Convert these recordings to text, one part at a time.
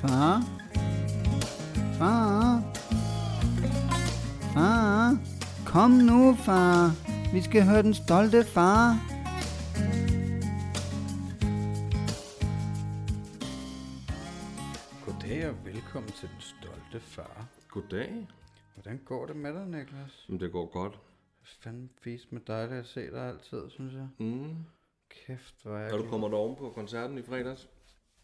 Far? Far? Far? Kom nu, far. Vi skal høre den stolte far. Goddag og velkommen til den stolte far. Goddag. Hvordan går det med dig, Niklas? Men det går godt. Fanden fisk med dejligt at se dig altid, synes jeg. Mm. Kæft, hvor er jeg Er du glad. kommet deroven på koncerten i fredags?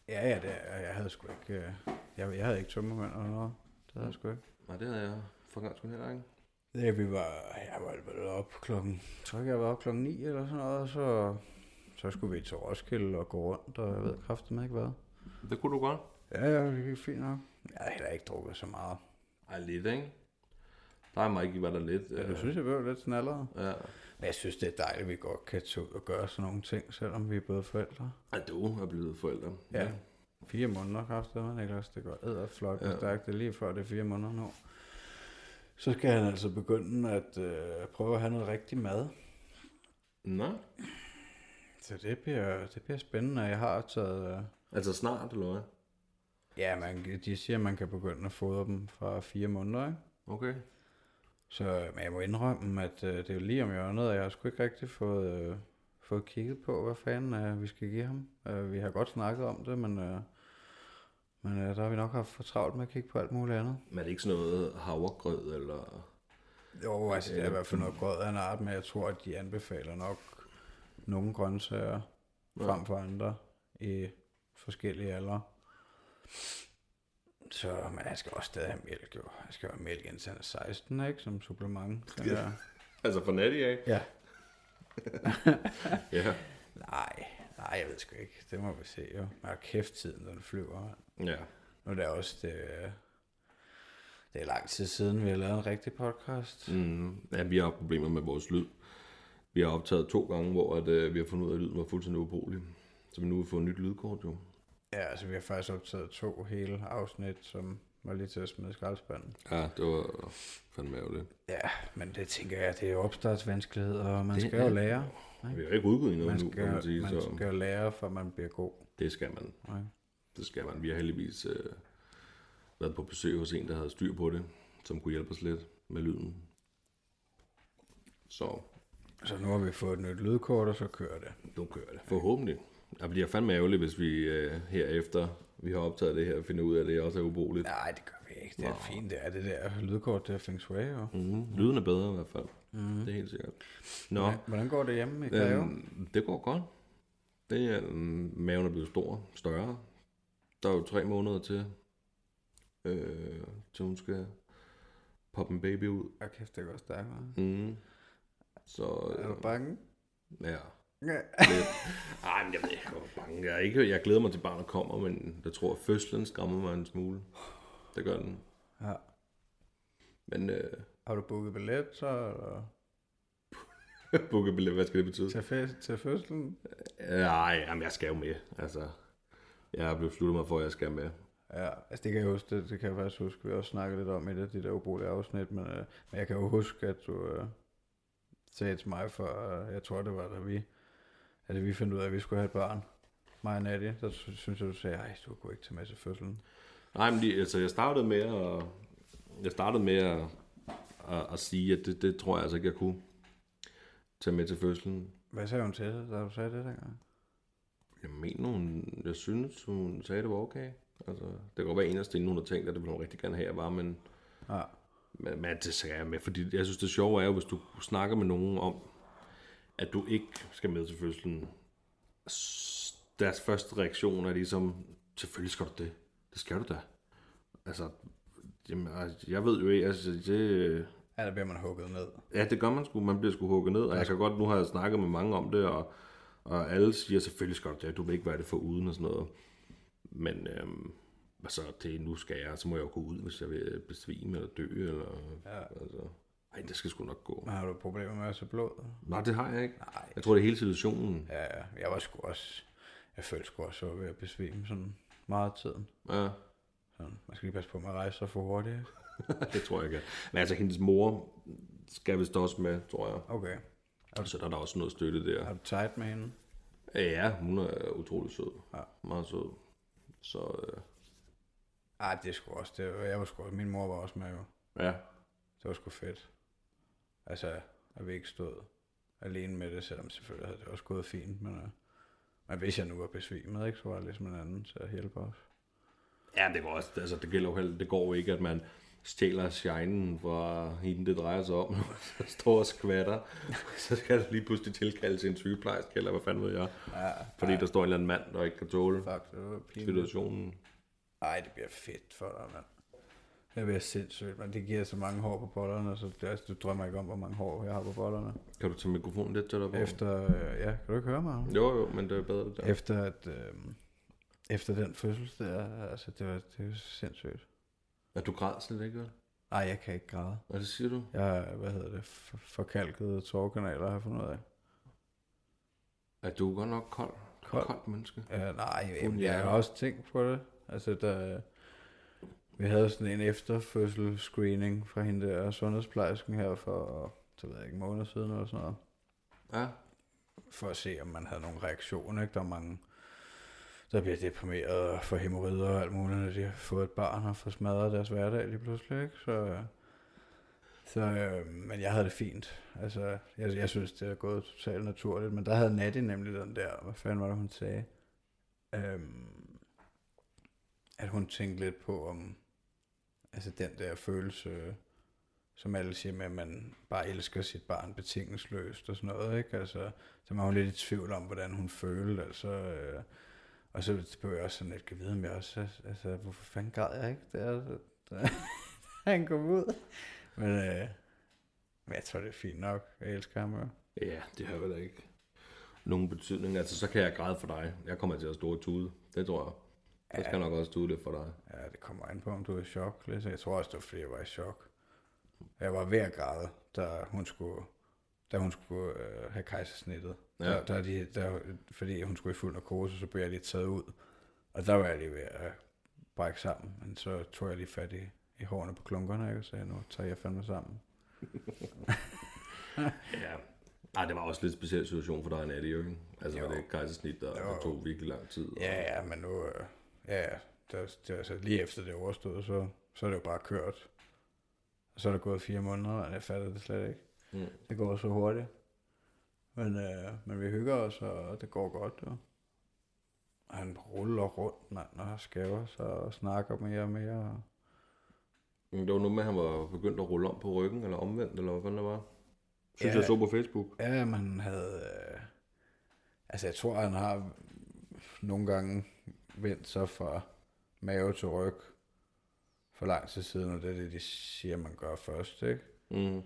Ja, ja, det jeg havde sgu ikke... øh, Jeg, jeg havde ikke tømmermænd eller noget. Det havde jeg sgu ikke. Nej, det havde jeg for gang sgu heller ikke. Ja, vi var, jeg var vel op klokken, jeg tror ikke, jeg var op klokken 9 eller sådan noget, og så, så skulle vi til Roskilde og gå rundt, og jeg ved kraftigt ikke hvad. Det kunne du godt. Ja, ja, det gik fint nok. Jeg har heller ikke drukket så meget. Ej, lidt, ikke? Der er mig ikke, var der lidt. Ja, øh, du synes, jeg blev lidt snallere. Ja. Men jeg synes, det er dejligt, at vi godt kan tage ud og gøre sådan nogle ting, selvom vi er både forældre. Ej, du er blevet forældre. Ja. Fire måneder kraftigt, men Niklas, det går æderflot Ja. stærkt. Det er lige før, det er fire måneder nu. Så skal han altså begynde at øh, prøve at have noget rigtig mad. Nå, Så det bliver, det bliver spændende. Jeg har taget... Øh, altså snart, eller hvad? Ja, man, de siger, at man kan begynde at fodre dem fra fire måneder, ikke? Okay. Så men jeg må indrømme, at øh, det er jo lige om hjørnet, og jeg har sgu ikke rigtig fået, øh, fået kigget på, hvad fanden øh, vi skal give ham. Øh, vi har godt snakket om det, men, øh, men øh, der har vi nok haft for travlt med at kigge på alt muligt andet. Men er det ikke sådan noget havregrød, eller... Jo, altså det er i hvert fald noget grød af en art, men jeg tror, at de anbefaler nok nogle grøntsager Ja. frem for andre i forskellige aldre. Så, men han skal også stadig have mælk, jo. Han skal have mælk indtil han er 16, ikke? Som supplement. Ja. Ja. Altså for natty af? ja. Ja. Nej, nej, jeg ved sgu ikke. Det må vi se, jo. Har kæft tiden, den flyver. Ja. Nu er det også, det, det er lang tid siden, vi har lavet en rigtig podcast. Mm. Ja, vi har problemer med vores lyd. Vi har optaget to gange, hvor at, øh, vi har fundet ud af, at lyden var fuldstændig ubrugelig. Så vi nu har fået et nyt lydkort, jo. Ja, altså vi har faktisk optaget to hele afsnit, som var lige til at smide skraldespanden. Ja, det var fandme ærgerligt. Ja, men det tænker jeg, det er opstartsvanskeligheder, og man Det skal er jo det. lære. Vi har ikke udgivet endnu, Man nu, kan man sige, skal, man så skal lære, for man bliver god. det skal man. Okay? Det skal man. Vi har heldigvis øh, været på besøg hos en, der havde styr på det, som kunne hjælpe os lidt med lyden. Så Så nu har vi fået et nyt lydkort, og så kører det. nu kører det. Forhåbentlig. Jeg bliver fandme ærgerligt, hvis vi øh, herefter, vi har optaget det her, finder ud af, at det også er ubrugeligt. Nej, det gør vi ikke. Det er fint, det er det der lydkort, det er Feng Shui, jo. Mm, lyden er bedre i hvert fald. Mm. Det er helt sikkert. Nå, Hvordan- Hvordan går det hjemme i Greve? øhm, det går godt. Det er, øhm, maven er blevet stor, større. Der er jo tre måneder til, øh, til hun skal poppe en baby ud. Ja, kæft, det går stærkt, hva'? Mm. Så, Er du øh, bange? ja. Ja. Lidt. Ej, men jeg ved ikke, hvor bange jeg er. Ikke, jeg glæder mig til, at barnet kommer, men jeg tror, at fødslen skræmmer mig en smule. Det gør den. ja. Men øh, Har du booket billet, så? Eller? bookebillet, hvad skal det betyde? Til, fest, til fødslen? Nej, jamen, jeg skal jo med. Altså, jeg har besluttet mig for, at jeg skal med. Ja, altså det kan jeg huske, det, det kan jeg faktisk huske, vi også snakkede lidt om i det, af de der ubrugelige afsnit, men, øh, men jeg kan jo huske, at du øh, sagde til mig for, øh, jeg tror det var, da vi, at vi fandt ud af, at vi skulle have et barn, mig og Nadia, sy- synes jeg, du sagde, ej, du kunne ikke tage med til fødslen. Nej, men lige, altså, jeg startede med at, jeg startede med at, at, at sige, at det, det tror jeg altså ikke, jeg kunne tage med til fødslen. Hvad sagde hun til det, da du sagde det dengang? Jeg mener, hun, jeg synes, hun sagde, det var okay. Altså, det kan godt være eneste, hun har tænkt, at det ville hun rigtig gerne have, jeg var, men, Ja, men, men det sagde jeg med, fordi jeg synes, det sjove er jo, hvis du snakker med nogen om, at du ikke skal med til fødslen, deres første reaktion er ligesom, selvfølgelig skal du det. Det skal du da. Altså, jamen, altså, jeg ved jo ikke, altså, det, ja der bliver man hugget ned. Ja, det gør man sgu. Man bliver sgu hugget ned. Og jeg kan godt, nu har jeg snakket med mange om det, og, og alle siger, selvfølgelig skal du det, du vil ikke være det for uden og sådan noget. Men øhm, altså, det nu skal jeg, så må jeg jo gå ud, hvis jeg vil besvime eller dø, eller, Ja. altså, ej, det skal sgu nok gå. Men har du problemer med at se blod? Nej, det har jeg ikke. Nej. Jeg tror, det er hele situationen. Ja, jeg var sgu også, jeg følte sgu også, at jeg var ved at besvime sådan meget af tiden. Ja, Sådan, man skal lige passe på med at rejse sig for hurtigt. det tror jeg ikke. Men altså, hendes mor skal vist også med, tror jeg. Okay. Så der er der også noget støtte der. Er du tight med hende? Ja, hun er utrolig sød. Ja. Meget sød. Så øh, Ej, det er sgu også, det, jeg var sgu, min mor var også med jo. Ja. Det var sgu fedt. Altså, at vi ikke stod alene med det, selvom selvfølgelig havde det også gået fint, men, uh, men hvis jeg nu var besvimet, ikke, så var der ligesom en anden til at hjælpe os. Ja, det går også, altså det gælder jo heller, det går jo ikke, at man stjæler shinen fra hende, det drejer sig om, så står og skvatter, så skal der lige pludselig tilkaldes en sygeplejerske, eller hvad fanden ved jeg, Ja, fordi der står en eller anden mand, der ikke kan tåle fuck, det situationen. Ej, det bliver fedt for dig, mand. Det bliver sindssygt, men det giver så mange hår på bollerne, så det, altså, du drømmer ikke om, hvor mange hår jeg har på bollerne. Kan du tage mikrofonen lidt tættere på? Efter, øh, ja, kan du ikke høre mig? Jo, jo, men det er bedre der. Efter at, øh, efter den fødsel der, altså det var, det var sindssygt. Er du græd slet ikke, vel? Nej, jeg kan ikke græde. Hvad det siger du? Jeg er, hvad hedder det, for- forkalkede tårkanaler, har jeg fundet ud af. Er du godt nok kold? Kold? Koldt menneske. Ja, nej, jamen, jeg har også tænkt på det. Altså, der, vi havde sådan en efterfødsel-screening fra hende der sundhedsplejersken her for, så ved jeg ikke, en måned siden eller sådan noget. Ja. For at se, om man havde nogle reaktioner. Ikke? Der er mange, der bliver deprimeret og får hemorrider og alt muligt, når de har fået et barn og får smadret deres hverdag lige pludselig. Ikke? Så, så, øh, men jeg havde det fint. Altså, jeg, jeg synes, det er gået totalt naturligt. Men der havde Natty nemlig den der, hvad fanden var det, hun sagde? Øhm, at hun tænkte lidt på, om altså den der følelse, som alle siger med, at man bare elsker sit barn betingelsesløst og sådan noget, ikke? Altså, så var hun lidt i tvivl om, hvordan hun følte, altså, øh, og så blev jeg også sådan lidt, kan vide, om jeg også, altså, hvorfor fanden græd jeg ikke der, da han kom ud? Men, øh, men jeg tror, det er fint nok. Jeg elsker ham jo. Ja, det har vel ikke nogen betydning. Altså, så kan jeg græde for dig. Jeg kommer til at stå og tude. Det tror jeg. Jeg skal nok også tude lidt for dig. Ja, det kommer an på, om du er i chok. Lidt. Jeg tror også, det var, fordi jeg var i chok. Jeg var ved at græde, da hun skulle, da hun skulle øh, have kejsersnittet. Ja. Ja. Der, der, er de, der, fordi hun skulle i fuld narkose, så blev jeg lige taget ud. Og der var jeg lige ved at brække sammen. Men så tog jeg lige fat i, i hårene på klunkerne, ikke? og sagde, nu tager jeg fandme sammen. Ja. Ej, det var også lidt speciel situation for dig, Natty, jo, ikke? Altså, Jo. det et kejsersnit, der, der tog virkelig lang tid. og- Ja, ja, men nu... Øh, ja. Det, det, altså, lige efter det er overstået, så, så er det jo bare kørt. Og så er der gået fire måneder, og jeg fatter det slet ikke. Mm. Det går så hurtigt. Men, øh, men vi hygger os, og det går godt. Jo. Og han ruller rundt, mand, og skæver sig og snakker mere og mere. Men Det var noget med, at han var begyndt at rulle om på ryggen, eller omvendt, eller hvad fanden det var. Synes Ja. jeg så på Facebook. Ja, man havde... Øh, altså, jeg tror, han har nogle gange vendt sig fra mave til ryg for lang tid siden, og det er det, de siger, man gør først, ikke? Mm.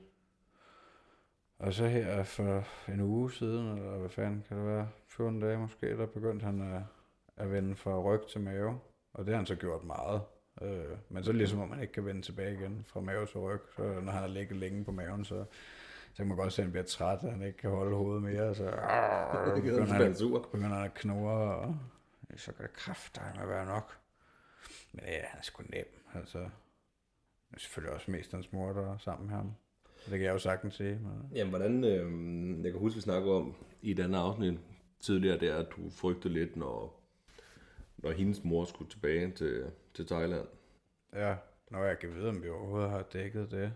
Og så her for en uge siden, eller hvad fanden kan det være, 14 dage måske, der begyndte han at, at vende fra ryg til mave. Og det har han så gjort meget. Øh, men så ligesom, om man ikke kan vende tilbage igen fra mave til ryg. Så når han har ligget længe på maven, så, så kan man godt se, at han bliver træt, at han ikke kan holde hovedet mere. Så gider begynder, han begynder han at knurre, og så kan det at være nok. Men ja, han er sgu nem. Altså, det er selvfølgelig også mest hans mor, der er sammen med ham. Så det kan jeg jo sagtens sige. Men... Jamen, hvordan, øh, jeg kan huske, vi snakkede om i et andet afsnit tidligere, der at du frygtede lidt, når, når hendes mor skulle tilbage til, til Thailand. Ja, når jeg kan vide, om vi overhovedet har dækket det.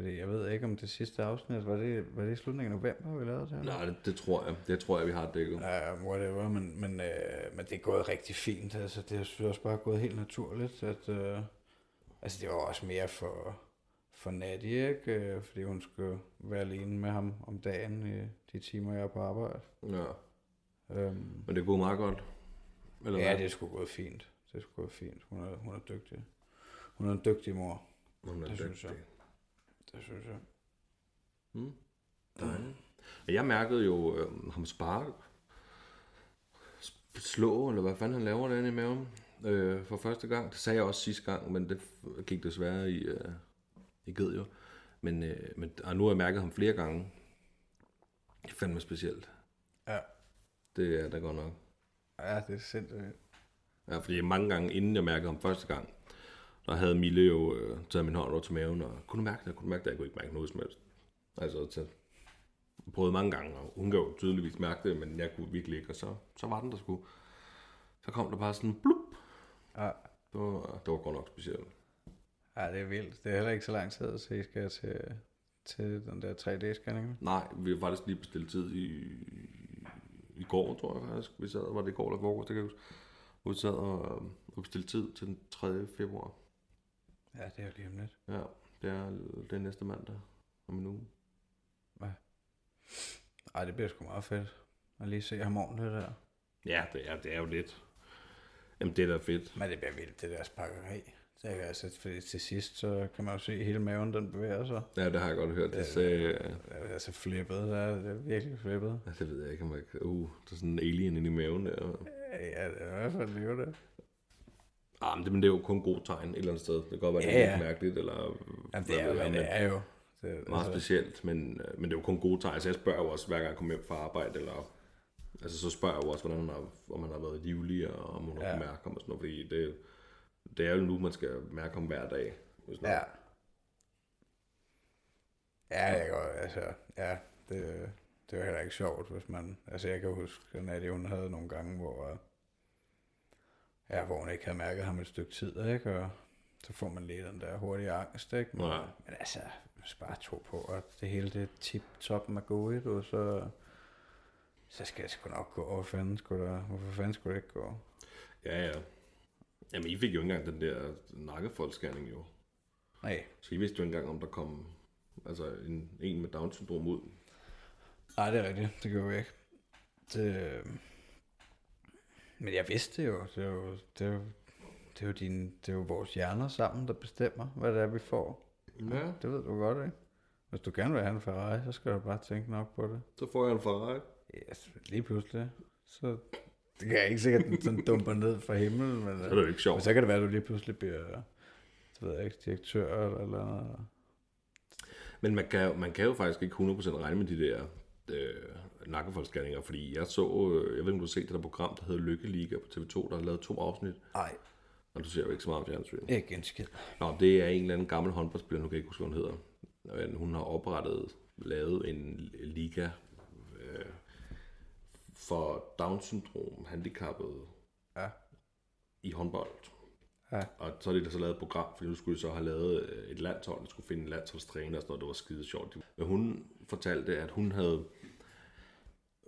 Fordi jeg ved ikke, om det sidste afsnit, var det, var det i slutningen af november, vi lavede det her? Nej, det, det tror jeg. Det tror jeg, vi har dækket. Ja, whatever, men, men, øh, men det er gået rigtig fint. Altså, det er synes jeg også bare gået helt naturligt. At, øh, altså, det var også mere for, for Natty, ikke? Øh, Fordi hun skulle være alene med ham om dagen i de timer, jeg er på arbejde. Ja. Øhm, Men det går meget godt. Eller ja, hvad? det er sgu gået fint. Det er sgu gået fint. Hun er, hun er dygtig. Hun er en dygtig mor. Hun er det synes dygtig. jeg. Det synes jeg. Mm. Og Jeg mærkede jo øh, ham sparke, slå, eller hvad fanden han laver derinde i maven, øh, for første gang. Det sagde jeg også sidste gang, men det gik desværre i, øh, i ged jo. Men, øh, men og nu har jeg mærket ham flere gange. Det er fandme specielt. Ja. Det er da godt nok. Ja, det er sindssygt. Ja, fordi mange gange inden jeg mærkede ham første gang, der havde Mille jo øh, taget min hånd over til maven, og kunne du mærke det, kunne du mærke det, jeg kunne ikke mærke noget som helst. Altså, så jeg prøvede mange gange, og hun jo tydeligvis mærke det, men jeg kunne virkelig ikke, og så, så var den der skulle. Så kom der bare sådan, blup, Ja. Det var, det var godt nok specielt. Ja, det er vildt. Det er heller ikke så lang tid, så I skal til, til den der 3D-scanning. Nej, vi har faktisk lige bestilt tid i, i går, tror jeg faktisk. Vi sad, var det i går eller foregårs, det kan jeg huske. Vi sad og, og bestilte tid til den 3. februar. Ja, det er jo lige om lidt. Ja, det er, det er næste mandag om en uge. Ej, det bliver sgu meget fedt. At lige se ham ordentligt der. Ja, det er, det er jo lidt. Jamen, det er da fedt. Men det bliver vildt, det der spakkeri. Det er altså, fordi til sidst, så kan man jo se, at hele maven, den bevæger sig. Ja, det har jeg godt hørt. Det sagde, Det er altså flippet, det er, det er virkelig flippet. ja, det ved jeg ikke, om jeg kan... Uh, der er sådan en alien inde i maven der. Ja, det er i hvert fald lige det. Ah, men det, men det er jo kun god tegn et eller andet sted. Det kan godt være, det Ja, er ja. lidt mærkeligt, eller Jamen, det er jo, det er jo. Det, altså, men meget specielt, men, øh, men det er jo kun gode tegn. Så jeg spørger jo også, hver gang jeg kommer hjem fra arbejde, eller altså så spørger jeg jo også, hvordan han har, om han har været livlig, og om hun har Ja. mærke ham og sådan noget, fordi det, det er jo nu, man skal mærke ham hver dag. Hvis Ja. Ja, jeg godt, altså, ja, det, det var heller ikke sjovt, hvis man, altså jeg kan huske, at hun havde nogle gange, hvor, ja, hvor hun ikke havde mærket ham et stykke tid, ikke, og så får man lige den der hurtige angst, ikke, men, Ja. men altså, hvis bare tro på, at det hele det tip-top med gode, du, så, så skal det sgu nok gå, hvor fanden skulle der, hvorfor fanden skulle det ikke gå? Ja, ja. Jamen, I fik jo ikke engang den der nakkefoldsscanning jo. Nej, Så I vidste jo ikke engang, om der kom altså en, en med Down-syndrom ud. Nej, det er rigtigt. Det gjorde vi ikke. Det, øh, men jeg vidste det jo. Det er jo, det er jo, det er jo, din, det er jo vores hjerner sammen, der bestemmer, hvad det er, vi får. Ja. Det ved du godt, ikke? Hvis du gerne vil have en Ferrari, så skal du bare tænke nok på det. Så får jeg en Ferrari. Yes, lige pludselig. Så det kan jeg ikke sikkert, den sådan dumper ned fra himlen, men, Så er det jo ikke men sjovt. så kan det være, at du lige pludselig bliver, det ved jeg ikke, direktør eller, eller noget. Men man kan, man kan jo faktisk ikke 100% regne med de der øh, nakkefoldsscanninger, fordi jeg så, øh, jeg ved ikke, om du har set det der program, der hedder Lykkeliga på TV2, der har lavet to afsnit, Nej, og du ser jo ikke så meget fjernsyn. ikke en skid. Nå, det er en eller anden gammel håndboldspiller, nu kan jeg ikke huske, hvad hun hedder. Hun har oprettet, lavet en liga øh, for Down-syndrom, handicappede Ja. i håndbold. Ja. Og så er det der så lavet et program, fordi nu skulle de så have lavet øh, et landshold, de skulle finde en landsholdstræner og sådan noget, det var skide sjovt. Men hun fortalte, at hun havde,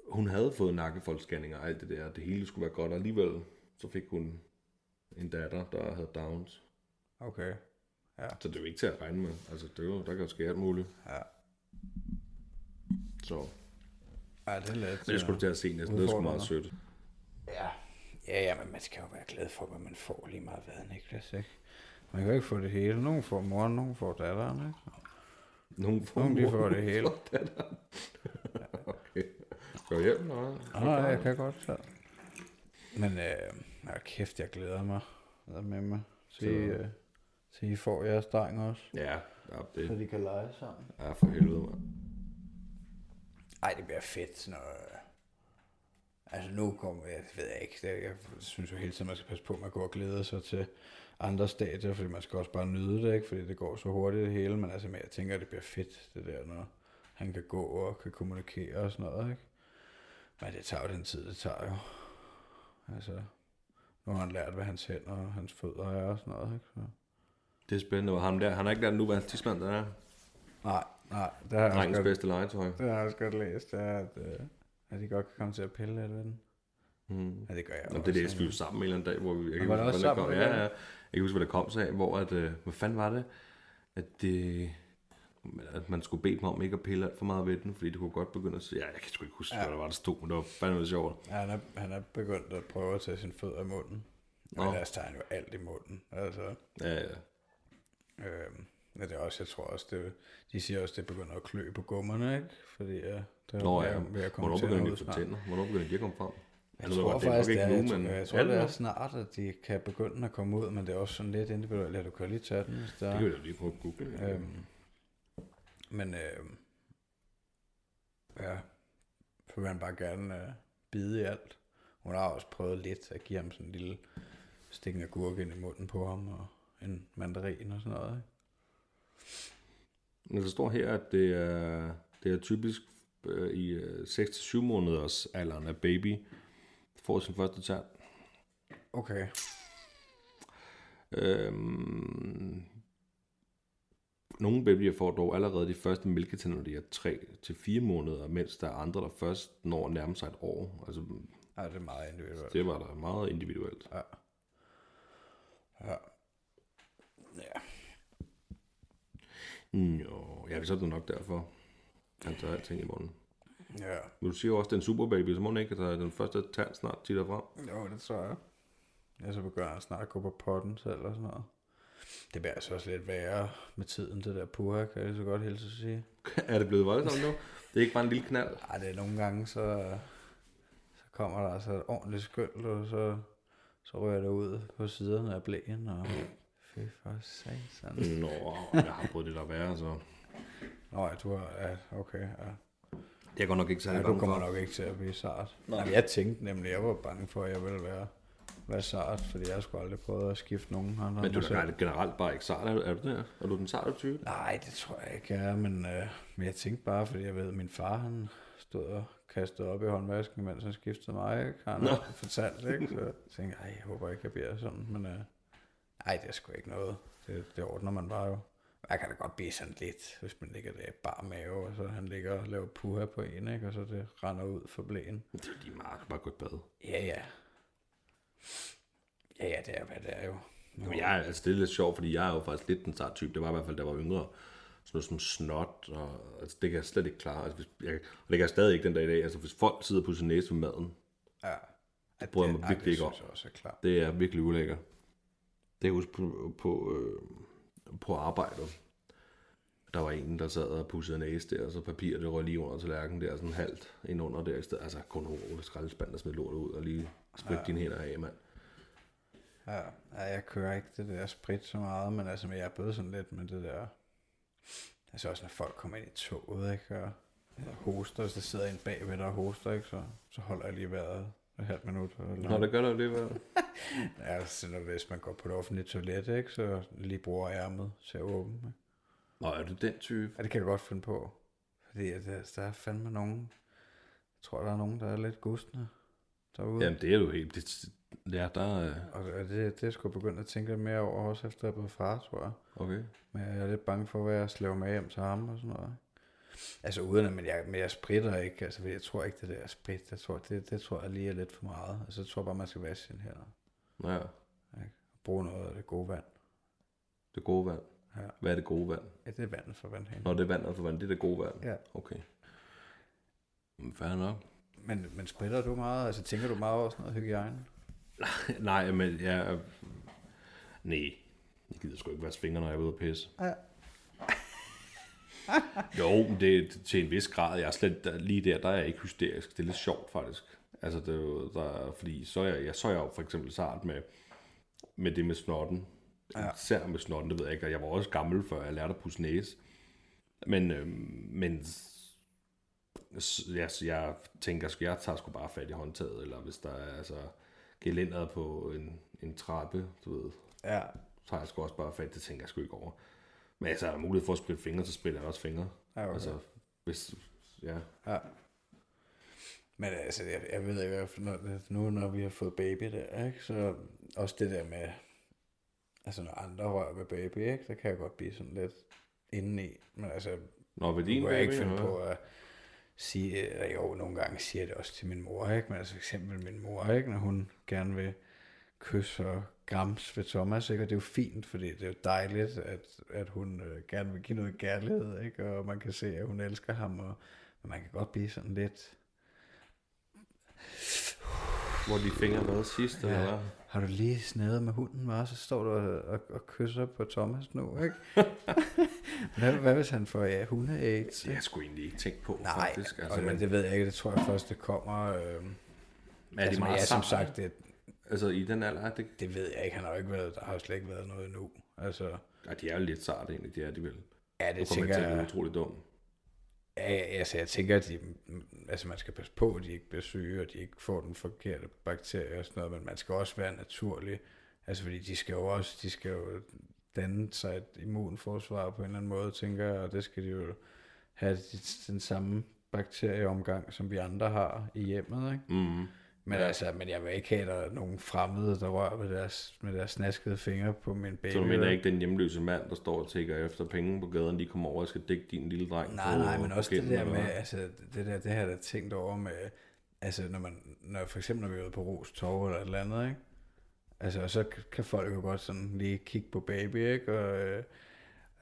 hun havde fået nakkefoldsscanninger og alt det der, det hele skulle være godt, og alligevel så fik hun en datter, der havde Downs. Okay. Så det er jo ikke til at regne med. Altså, det er jo, der kan jo ske alt muligt. Ja. Så. Ej, det er. Men det skulle du til at se næsten. Det er sgu meget sødt. Ja. Ja, ja, men man skal jo være glad for, hvad man får lige meget hvad, Niklas, ikke? Man kan jo ikke få det hele. Nogle får moren, nogle får datteren, ikke? Nogle får Nogle de mor, får det hele. Okay. Skal du hjem? Nej. Nej, jeg kan godt så. Men øh, ja, kæft, jeg glæder mig med mig. Så, Så- I, øh, så I får jeres dreng også. Ja, ja, det Så de kan lege sammen. er for helvede, mand. Ej, det bliver fedt, når... Altså nu kommer jeg, ved jeg ikke, det, jeg synes jo hele tiden, man skal passe på at gå og glæde sig til andre stadier, fordi man skal også bare nyde det, ikke? fordi det går så hurtigt det hele, men altså, men jeg tænker, at det bliver fedt, det der, når han kan gå og kan kommunikere og sådan noget, ikke? Men det tager jo den tid, det tager jo. Altså, nu har han lært, hvad hans hænder og hans fødder er og sådan noget, ikke? Så. Det er spændende. Og ham der, han er ikke der nu, hvad hans tidsmand der er. Nej, nej, det har også Drengens godt, bedste legetøj. det har jeg også godt læst, det er, at, øh, at de godt kan komme til at pille lidt ved den. Mm. Ja, det gør jeg Nå, også. det læste vi jo sammen en eller anden dag, hvor vi... Jeg kan var det huske, også hvordan sammen, kom. det Ja, ja. Jeg kan huske, hvad der kom sig af, hvor at... Øh, hvad fanden var det? At det... At man skulle bede dem om ikke at pille alt for meget ved den, fordi det kunne godt begynde at sige... Ja, jeg kan sgu ikke huske, Ja. hvad der var, der stod, men det var fandme sjovt. Ja, han er, han er begyndt at prøve at tage sine fødder i munden. Men Nå. ellers tager han jo alt i munden. Altså, Ja, ja. øhm, men det er også, jeg tror også, det, de siger også, det begynder at klø på gummerne, ikke? Fordi ja, det er Nå ja, ved at komme hvornår til begynder de ud at få snart. tænder? Hvornår begynder de at komme frem? Jeg ved tror godt, faktisk, det er, ikke jeg, nu, men jeg tror, det er snart, at de kan begynde at komme ud, men det er også sådan lidt individuelt, at du kan lige tage den, hvis der Det kan da lige prøve at google. Øhm, men øhm, ja, så vil han bare gerne øh, bide i alt. Hun har også prøvet lidt at give ham sådan en lille stik af gurk ind i munden på ham, og en mandarin og sådan noget. Ikke? Men der står her, at det er, det er typisk øh, i øh, 6-7 måneders alderen, at baby får sin første tand. Okay. Øhm, nogle babyer får dog allerede de første mælketænder, når de er 3-4 måneder, mens der er andre, der først når at nærme sig et år. Altså, Ja, det er meget individuelt. det var da meget individuelt. Ja. Ja. Ja. Jo, ja, så er det nok derfor. Han tager alting i munden. Ja. Men du siger også, den superbaby, så må den ikke tage den første tand snart titter frem. Jo, det tror jeg. Jeg så begynder jeg snart at gå på potten selv og sådan noget. Det bliver altså også lidt værre med tiden, det der puha, kan jeg så godt hilse at sige. er det blevet voldsomt nu? Det er ikke bare en lille knald. Ej, det er nogle gange, så, så kommer der altså et ordentligt skyld, og så, så rører det ud på siderne af blæen, og fy for satan. Nå, jeg har prøvet det der værre, så... Nå, ja, du har, ja, okay, ja. Jeg går nok ikke særlig ja du bange kommer for. nok ikke til at blive sart. Nej. Nej. Jeg tænkte nemlig, jeg var bange for, at jeg ville være, være sart, fordi jeg skulle aldrig prøve at skifte nogen andre. Men du er da generelt bare ikke sart, er du, er du der? Er du den sarte type? Nej, det tror jeg ikke, jeg er, men, øh, men jeg tænkte bare, fordi jeg ved, at min far, han stod og kastede op i håndvasken, mens han skiftede mig, ikke? Har han. Nå. fortalt, ikke? Så jeg tænkte, ej, jeg håber ikke, jeg bliver sådan, men øh, ej, det er sgu ikke noget. Det, det ordner man bare jo. Jeg kan da godt blive sådan lidt, hvis man ligger der i bar mave, og så han ligger og laver puha på en, ikke? Og så det render ud for blæen. Det er lige meget, bare gå i bad. Ja, ja. Ja, ja, det er, hvad det er jo. Jamen, jeg, er- altså, det er lidt sjovt, fordi jeg er jo faktisk lidt den sarte type. Det var i hvert fald, da jeg var yngre. Sådan noget som snot, og altså, det kan jeg slet ikke klare. Altså, hvis, jeg, og det kan jeg stadig ikke den dag i dag. Altså, hvis folk sidder på sin næse med maden, Ja. Det bryder jeg mig virkelig ikke om. er det er virkelig ulækkert. Det er på, på, øh, på arbejdet. Der var en, der sad og pudsede næse der, og så papir, det røg lige under tallerkenen der, sådan halvt ind under der i stedet. Altså kun over skraldespand, der smed lortet ud, og lige sprit ja. dine hænder af, mand. Ja, ja, jeg kører ikke det der sprit så meget, men altså, men jeg er blevet sådan lidt med det der... Altså også når folk kommer ind i toget, ikke, og jeg hoster, hvis der sidder en bagved, der hoster, ikke, så, så holder jeg lige vejret et halvt minut. Eller, Nå, det gør der det, hvad? Ja, så når, hvis man går på det offentlige toilet, ikke, så lige bruger ærmet til at åbne. Ikke? Nå, er du den type? Ja, det kan jeg godt finde på. Fordi at, der, der er fandme nogen... Jeg tror, der er nogen, der er lidt gustne derude. Jamen, det er jo helt... Det, ja, der er... Og det, det, det er sgu begyndt at tænke lidt mere over, også efter jeg blevet far, tror jeg. Okay. Men jeg er lidt bange for, hvad jeg slæver med hjem til ham og sådan noget. Altså uden at, men jeg, men jeg spritter ikke, altså jeg tror ikke, det der sprit, jeg tror, det, det tror jeg lige er lidt for meget. Altså jeg tror bare, man skal vaske sine hænder. Ja, Ikke? Bruge noget af det gode vand. det gode vand. Ja. Hvad er det gode vand? Ja, det er vandet for vandhanen. Nå, det er vandet for vand. Det er det gode vand. Ja. Okay. Men Fair nok. Men, men spritter du meget? Altså tænker du meget over sådan noget hygiejne? Nej, men jeg... Nej, jeg gider sgu ikke vaske fingre, når jeg er ude og pisse. Ja. Jo, men det er til en vis grad. Jeg er slet der, lige der, der er jeg ikke hysterisk. Det er lidt sjovt, faktisk. Altså, det er der, fordi så er jeg, jeg, så er jeg jo for eksempel sart med, med det med snotten. Ja. Især med snotten, det ved jeg ikke. og Jeg var også gammel, før jeg lærte at pusse næse. Men, øhm, men jeg, jeg tænker, at jeg tager sgu bare fat i håndtaget, eller hvis der er altså gelænderet på en, en trappe, du ved, Ja. tager jeg sgu også bare fat, det tænker jeg sgu ikke over. Men altså, er der mulighed for at spritte fingre, så spritter jeg også fingre. Ja, okay. Altså, hvis, ja. Ja. Men altså, jeg, jeg ved i hvert fald, når, nu når vi har fået baby der, ikke, så også det der med, altså når andre rører ved baby, ikke, så kan jeg godt blive sådan lidt indeni. Men altså, Nå, ved din jeg ikke baby, finde på at sige, eller jo, nogle gange siger jeg det også til min mor, ikke, men altså for eksempel min mor, ikke, når hun gerne vil kysse og grams ved Thomas, ikke? og det er jo fint, fordi det er jo dejligt, at, at hun øh, gerne vil give noget kærlighed, ikke? og man kan se, at hun elsker ham, og, men man kan godt blive sådan lidt, Hvor de fingre været sidst, eller Ja. hvad? har du lige snedet med hunden, var, så står du og, og, og kysser på Thomas nu, ikke? hvad, hvad hvis han får ja, hunde-aids? Det har jeg sgu egentlig ikke tænkt på, Nej, faktisk. altså, men det ved jeg ikke, det tror jeg først, det kommer. Øh, er altså, meget ja, som sagt, det, Altså, i den alder, det, det ved jeg ikke, han har jo ikke været, der har slet ikke været noget endnu. Altså, ja, de er jo lidt sarte egentlig, de er de vel. ja, det tænker jeg lyde utroligt dum. ja, ja, altså, jeg tænker, at de, altså, man skal passe på, at de ikke bliver syge, og de ikke får den forkerte bakterie og sådan noget, men man skal også være naturlig. Altså, fordi de skal jo også, de skal jo danne sig et immunforsvar på en eller anden måde, tænker jeg, og det skal de jo have de- den samme bakterieomgang, som vi andre har i hjemmet, ikke? Mm. Men, ja. altså, men jeg vil ikke have, at der er nogen fremmede, der rører med deres, med deres snaskede fingre på min baby. Så du mener ikke den hjemløse mand, der står og tigger efter penge på gaden, de kommer over og skal dække din lille dreng Nej, på, nej, men også det der med, hvad? altså, det der, det jeg da tænkt over med, altså, når man, når for eksempel, når vi er ude på Ros Torv eller et eller andet, ikke? Altså, og så kan folk jo godt sådan lige kigge på baby, ikke? Og, øh,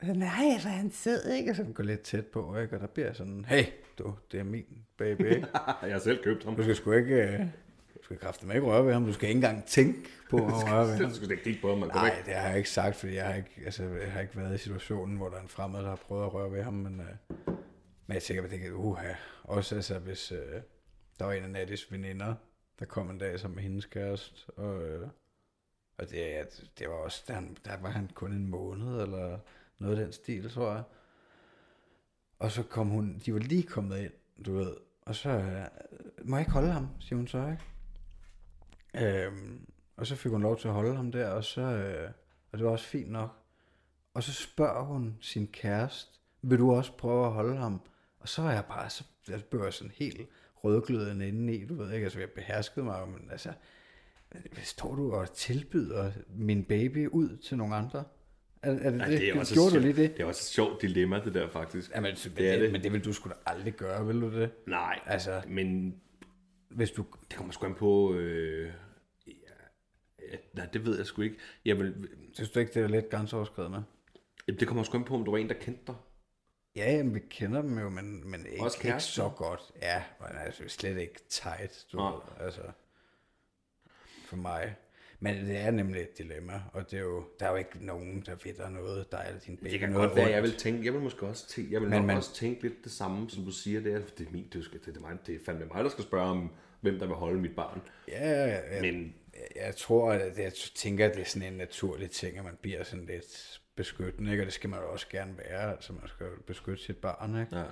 nej, hvor er han sød, ikke? Og så gå lidt tæt på, ikke? Og der bliver sådan, hey, du, det er min baby, ikke? Jeg har selv købt ham. Du skal sgu ikke, øh, du skal kraftedeme ikke røre ved ham, du skal ikke engang tænke på at røre ved ham. Du skal ikke kigge på ham, Nej, ikke. det har jeg ikke sagt, fordi jeg har ikke, altså, jeg har ikke været i situationen, hvor der er en fremmed, der har prøvet at røre ved ham, men, øh, men jeg tænker, at det kan, uha, også altså, hvis øh, der var en af Nattis veninder, der kom en dag sammen med hendes kæreste, og, øh, og det, ja, det var også, der, der var han kun en måned, eller noget af den stil, tror jeg. Og så kom hun, de var lige kommet ind, du ved, og så, øh, må jeg ikke holde ham, siger hun så, ikke? Øhm, og så fik hun lov til at holde ham der, og så, øh, og det var også fint nok. Og så spørger hun sin kæreste, vil du også prøve at holde ham? Og så er jeg bare, så jeg blev jeg sådan helt rødglødende indeni, du ved ikke, altså jeg beherskede mig, men altså, står du og tilbyder min baby ud til nogle andre? Er, er det, Ja, det, det er også Gjorde et du sjovt- lige det? Det er også et sjovt dilemma, det der faktisk. Jamen, det, det er det. men det vil du sgu da aldrig gøre, vil du det? Nej, Altså, men hvis du... det kommer sgu an på... Øh, ja, ja, nej, det ved jeg sgu ikke. Jeg vil, Synes du ikke, det er lidt grænseoverskridende? det kommer sgu an på, om du var en, der kendte dig. Ja, jamen, vi kender dem jo, men, men ikke, Også ikke så godt. Ja, men altså slet ikke tight, du ved, altså, for mig. Men det er nemlig et dilemma, og det er jo, der er jo ikke nogen, der ved der er noget, der er din baby Det kan noget godt være, jeg vil tænke, jeg vil måske også tænke, jeg vil Men man- også tænke lidt det samme, som du siger, det er, det er min, det er, det er, mig, det er fandme mig, der skal spørge om, hvem der vil holde mit barn. Ja, ja. Men Jeg, jeg tror, at jeg tænker, at det er sådan en naturlig ting, at man bliver sådan lidt beskyttende, ikke? og det skal man jo også gerne være, altså man skal beskytte sit barn, ikke? ja,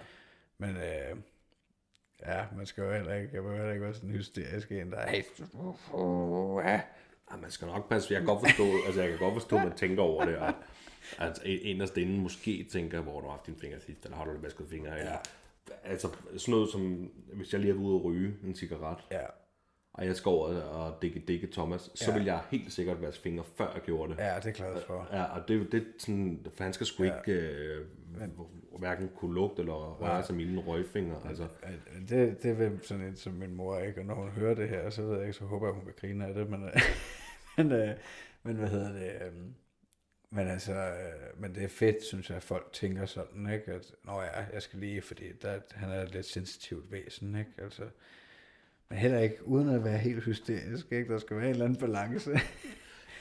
Men øh, ja, man skal jo heller ikke, jeg jo heller ikke være sådan hysterisk en, der hey, uh, ja. Ja, man skal nok passe. Jeg kan godt forstå, altså jeg kan godt forstå, at man tænker over det, og at inderst inden måske tænker, hvor du har haft dine fingre sidst, eller har du det vaskede fingre, ja. Altså sådan noget som, hvis jeg lige er ude at ryge en cigaret, ja, og jeg skal over og dække, dække Thomas, så Ja. vil jeg helt sikkert vaske fingre, før jeg gjorde det. ja, det er glad for. Ja, og det, det sådan, for han skal sgu ikke øh, hverken kunne lugte eller røre sig mine røgfingre. Altså, Det, det vil sådan en som min mor ikke, og når hun hører det her, så ved jeg ikke, så håber jeg, hun vil grine af det, men, øh, men, øh, men hvad hedder det, øh, men altså, øh, men det er fedt, synes jeg, at folk tænker sådan, ikke, at, nå ja, jeg skal lige, fordi der, han er et lidt sensitivt væsen, ikke, altså, men heller ikke, uden at være helt hysterisk, ikke, der skal være en eller anden balance.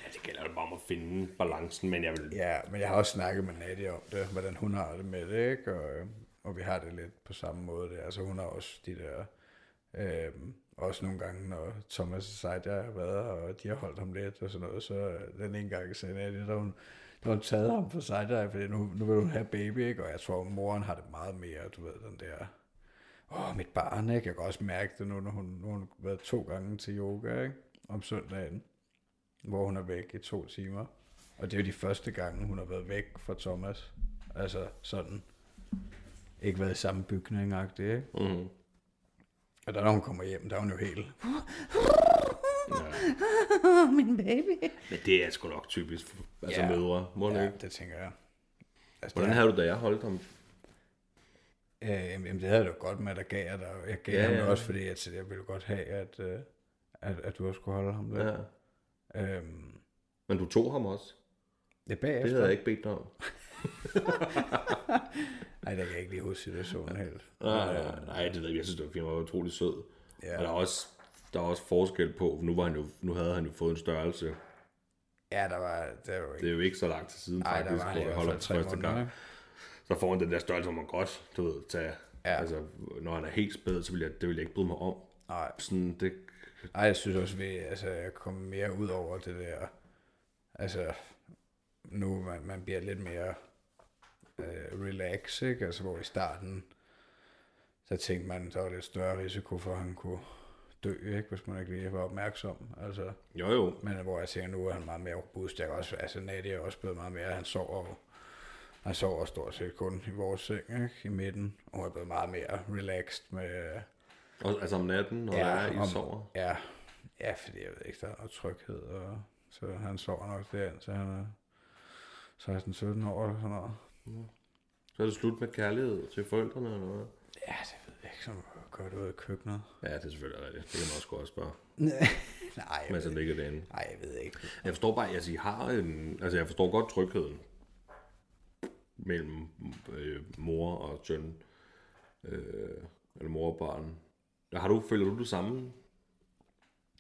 ja, det gælder jo bare om at finde balancen, men jeg vil... Ja, men jeg har også snakket med Nadia om det, hvordan hun har det med det, ikke? Og, øhm, og vi har det lidt på samme måde. Der. Altså hun har også de der, øh, også nogle gange, når Thomas og Seidja har været og de har holdt ham lidt og sådan noget, så øh, den ene gang sagde Nadia, der hun, der hun taget ham for Seidja, fordi nu, nu vil hun have baby, ikke? Og jeg tror, at moren har det meget mere, du ved, den der, åh, mit barn, ikke? Jeg kan også mærke det nu, når hun, nu har hun været to gange til yoga, ikke? Om søndagen, hvor hun er væk i to timer. Og det er jo de første gange, hun har været væk fra Thomas. Altså sådan, ikke været i samme bygning, ikke? Mm-hmm. Og der, når hun kommer hjem, der er hun jo helt... Ja. Min baby. Men det er sgu nok typisk, for- altså Ja. mødre, må ja. Ikke? det tænker jeg. Altså, Hvordan havde du da jeg holdt ham? øh, jamen, det havde jeg da godt med, at der gav jeg dig. Jeg gav Ja, ham ja. det også, fordi at, jeg ville godt have, at, øh, at, at du også skulle holde ham lidt. Ja. Ja. Øhm, Men du tog ham også. det er bagefter. Det havde jeg ikke bedt dig om. Nej, der kan jeg ikke lige huske situationen helt. Nej, nej, nej, det ved jeg. Jeg synes, det var fint. Han var utrolig sød. Ja. Og der er også, der er også forskel på, nu, var han jo, nu havde han jo fået en størrelse. Ja, der var, der var jo Det ikke... er jo ikke så lang tid siden, der faktisk, var han i hvor jeg holder første måneder. gang. ikke? Så får han den der størrelse, hvor man godt, du ved, tage, Ja. altså, når han er helt spæd, så vil jeg, det vil jeg ikke bryde mig om. Nej, Sådan, det, Ej, jeg synes også, at altså, jeg kommer mere ud over det der, altså, nu man, man bliver lidt mere øh, relax, ikke? Altså, hvor i starten, så tænkte man, der var lidt større risiko for, at han kunne dø, ikke? Hvis man ikke lige var opmærksom, altså. jo jo, Men hvor jeg tænker, nu er han meget mere robust. Jeg også, altså, Nadia er også blevet meget mere, han sover han sover stort set kun i vores seng, ikke? I midten, og er blevet meget mere relaxed med, og, altså om natten, når Ja, er, I om- sover. Ja, Ja, fordi jeg ved ikke, der er noget tryghed, og så han sover nok derind, så han er 16-17 år eller sådan noget. Så er det slut med kærlighed til forældrene eller hvad? Ja, det ved jeg ikke, som gør det ud af køkkenet. Ja, det er selvfølgelig rigtigt. Det kan man også godt spørge. Nej, jeg Men så ligger det inde. nej, jeg ved ikke. Jeg forstår bare, altså I har en, altså jeg forstår godt trygheden mellem øh, mor og søn, øh, eller mor og barn. Har du, føler du det samme,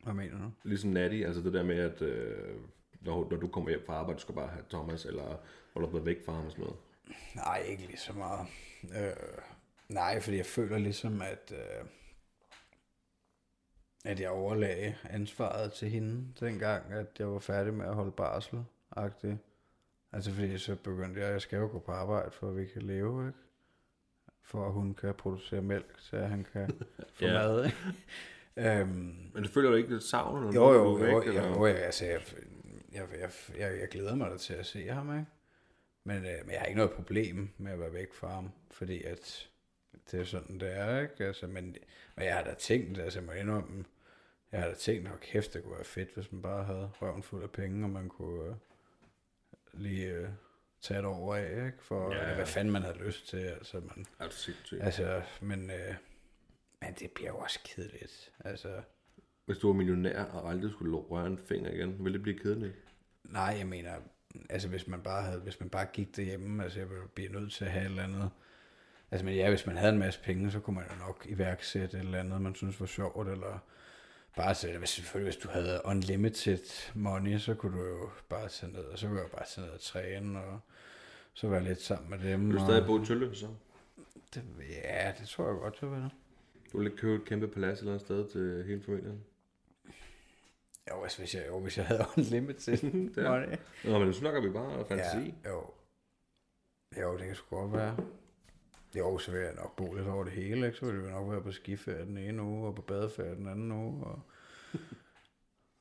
Hvad mener du? ligesom Natty, altså det der med, at øh, når, når du kommer hjem fra arbejde, du skal bare have Thomas, eller holder du blevet væk fra ham og sådan noget? Nej, ikke lige så meget. Øh, nej, fordi jeg føler ligesom, at, øh, at jeg overlagde ansvaret til hende, dengang, at jeg var færdig med at holde barsel -agtigt. Altså fordi så begyndte jeg, jeg skal jo gå på arbejde, for at vi kan leve, ikke? For at hun kan producere mælk, så han kan få Ja. mad, øhm, Men du føler du ikke lidt savn, når jo, jo, væk? jo, eller? jo, jo, altså, jeg, jeg, jeg, jeg, jeg glæder mig da til at se ham, ikke? Men, øh, men jeg har ikke noget problem med at være væk fra ham, fordi at det er sådan, det er, ikke? Altså, men, men jeg har da tænkt, altså, jeg må indrømme, jeg har da tænkt, at kæft, det kunne være fedt, hvis man bare havde røven fuld af penge, og man kunne øh, lige øh, tage et over af, ikke? For Ja, ja. hvad fanden man havde lyst til, altså, man, Er sindssyg? altså, men, øh, men det bliver jo også kedeligt, altså, Hvis du var millionær og aldrig skulle røre en finger igen, ville det blive kedeligt? Nej, jeg mener, altså hvis man bare havde, hvis man bare gik derhjemme, altså jeg ville blive nødt til at have et eller andet. Altså men ja, hvis man havde en masse penge, så kunne man jo nok iværksætte et eller andet, man synes var sjovt, eller bare sætte, hvis, selvfølgelig hvis du havde unlimited money, så kunne du jo bare tage ned, og så kunne jeg bare tage ned og træne, og så være lidt sammen med dem. Vil du og, stadig bo i Tølle, så? det, ja, det tror jeg godt, jeg vil. Du vil ikke købe et kæmpe palads et eller andet sted til hele familien? Jo, altså, hvis jeg, jo, hvis jeg havde unlimited money. Nå, men nu snakker vi bare fantasi. Ja, jo. Jo, det kan sgu godt være. Jo, så vil jeg nok bo lidt over det hele, ikke? Så vil jeg nok være på skiferie den ene uge, og på badeferie den anden uge, og,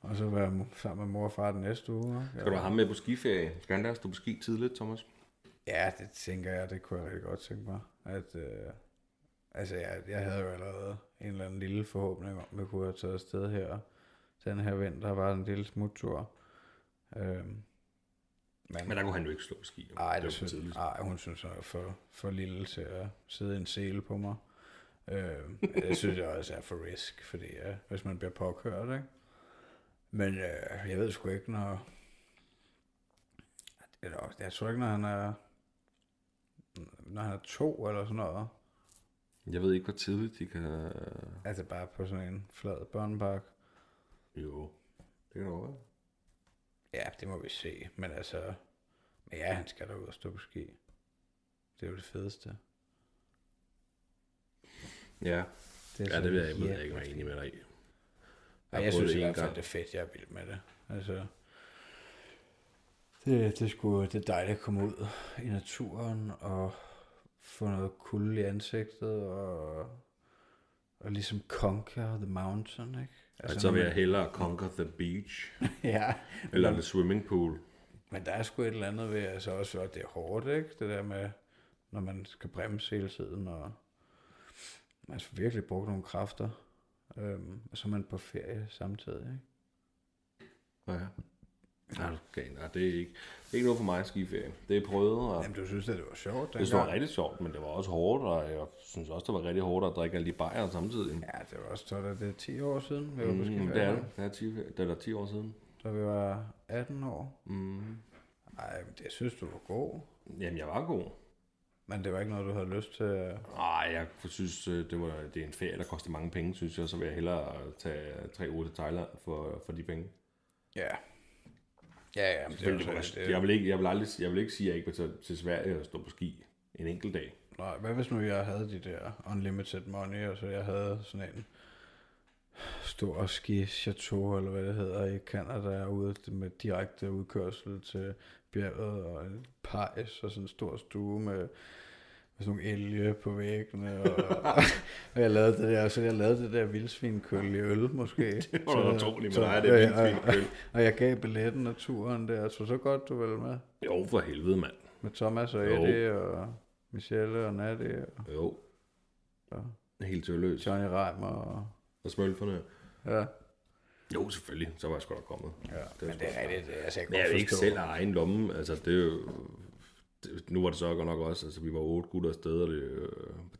og så være sammen med mor og far den næste uge. ikke? Skal du have ham med på skiferie? Skal han der stå på ski tidligt, Thomas? Ja, det tænker jeg, det kunne jeg rigtig godt tænke mig. At, øh, altså, jeg, jeg havde jo allerede en eller anden lille forhåbning om, at vi kunne have taget afsted her. Den her vinter var en lille smuttur. Øhm, men, Men der kunne han jo ikke slå ski. Ej, det synes, ej, hun synes, jeg er for, for lille til at sidde en sele på mig. Øh, det synes jeg også er for risk, fordi ja, hvis man bliver påkørt, ikke? Men øh, jeg ved sgu ikke, når... Eller, jeg tror ikke, når han er... Når han er to eller sådan noget. Jeg ved ikke, hvor tidligt de kan... Altså bare på sådan en flad børnepark. Jo, det kan godt. Ja, det må vi se. Men altså... Men ja, han skal da ud og stå på ski. Det er jo det fedeste. Ja, Det er ja det vil jeg, jeg, jeg ikke være enig med dig i. Jeg prøvet synes i hvert fald, det er fedt. Jeg er vild med det. Altså, det, det, skulle, det er dejligt at komme ud i naturen og få noget kulde i ansigtet og, og ligesom conquer the mountain, ikke? Altså, så når vil jeg hellere conquer the beach, ja, eller the swimming pool. men der er sgu et eller andet ved, altså også, at det er hårdt, ikke? Det der med, når man skal bremse hele tiden, og man skal virkelig bruge nogle kræfter, øhm, og så er man på ferie samtidig, ikke? Ja. Nej, du skal nej, det er ikke, det er ikke noget for mig skiferie. Det er prøvet, og Jamen, du synes, at det var sjovt det var rigtig sjovt, men det var også hårdt, og jeg synes også, det var rigtig hårdt at drikke de bajer samtidig. Ja, det var også så, da det er 10 år siden, vi var Mm, skiferie. det er det. Det er, 10, det er der 10 år siden. Da vi var 18 år. Mm. Ej, men det synes du var god. Jamen, jeg var god. Men det var ikke noget, du havde lyst til. at- Nej, jeg synes, øh, det, var, det er en ferie, der koster mange penge, synes jeg. Så vil jeg hellere tage tre uger til Thailand for, for de penge. Ja. Ja, ja, det er det var, det, jeg, vil ikke, jeg, vil aldrig, jeg vil ikke sige, at jeg ikke vil tage til Sverige og stå på ski en enkelt dag. Nej, hvad hvis nu jeg havde de der unlimited money, og så jeg havde sådan en stor ski chateau, eller hvad det hedder, i Canada, ude med direkte udkørsel til bjerget, og en pejs, og sådan en stor stue med, med sådan nogle elge på væggene, og, og jeg lavede det der, så jeg lavede det der vildsvinkøl i øl, måske. Det var da utroligt med dig, det vildsvinkøl. Og jeg gav billetten og turen der, så så godt du vel med, Jo, for helvede, mand. med Thomas og Jo. Eddie, og Michelle og og Jo. Ja. Helt tørløs. Johnny Reimer, og Og smølferne. Ja. Jo, selvfølgelig. Så var jeg sgu da kommet. Ja, er men det er rigtigt. Altså, jeg Men jeg ikke selv have egen lomme. Altså, det er jo... Nu var det så godt nok også, altså vi var otte gutter afsted, og det, øh,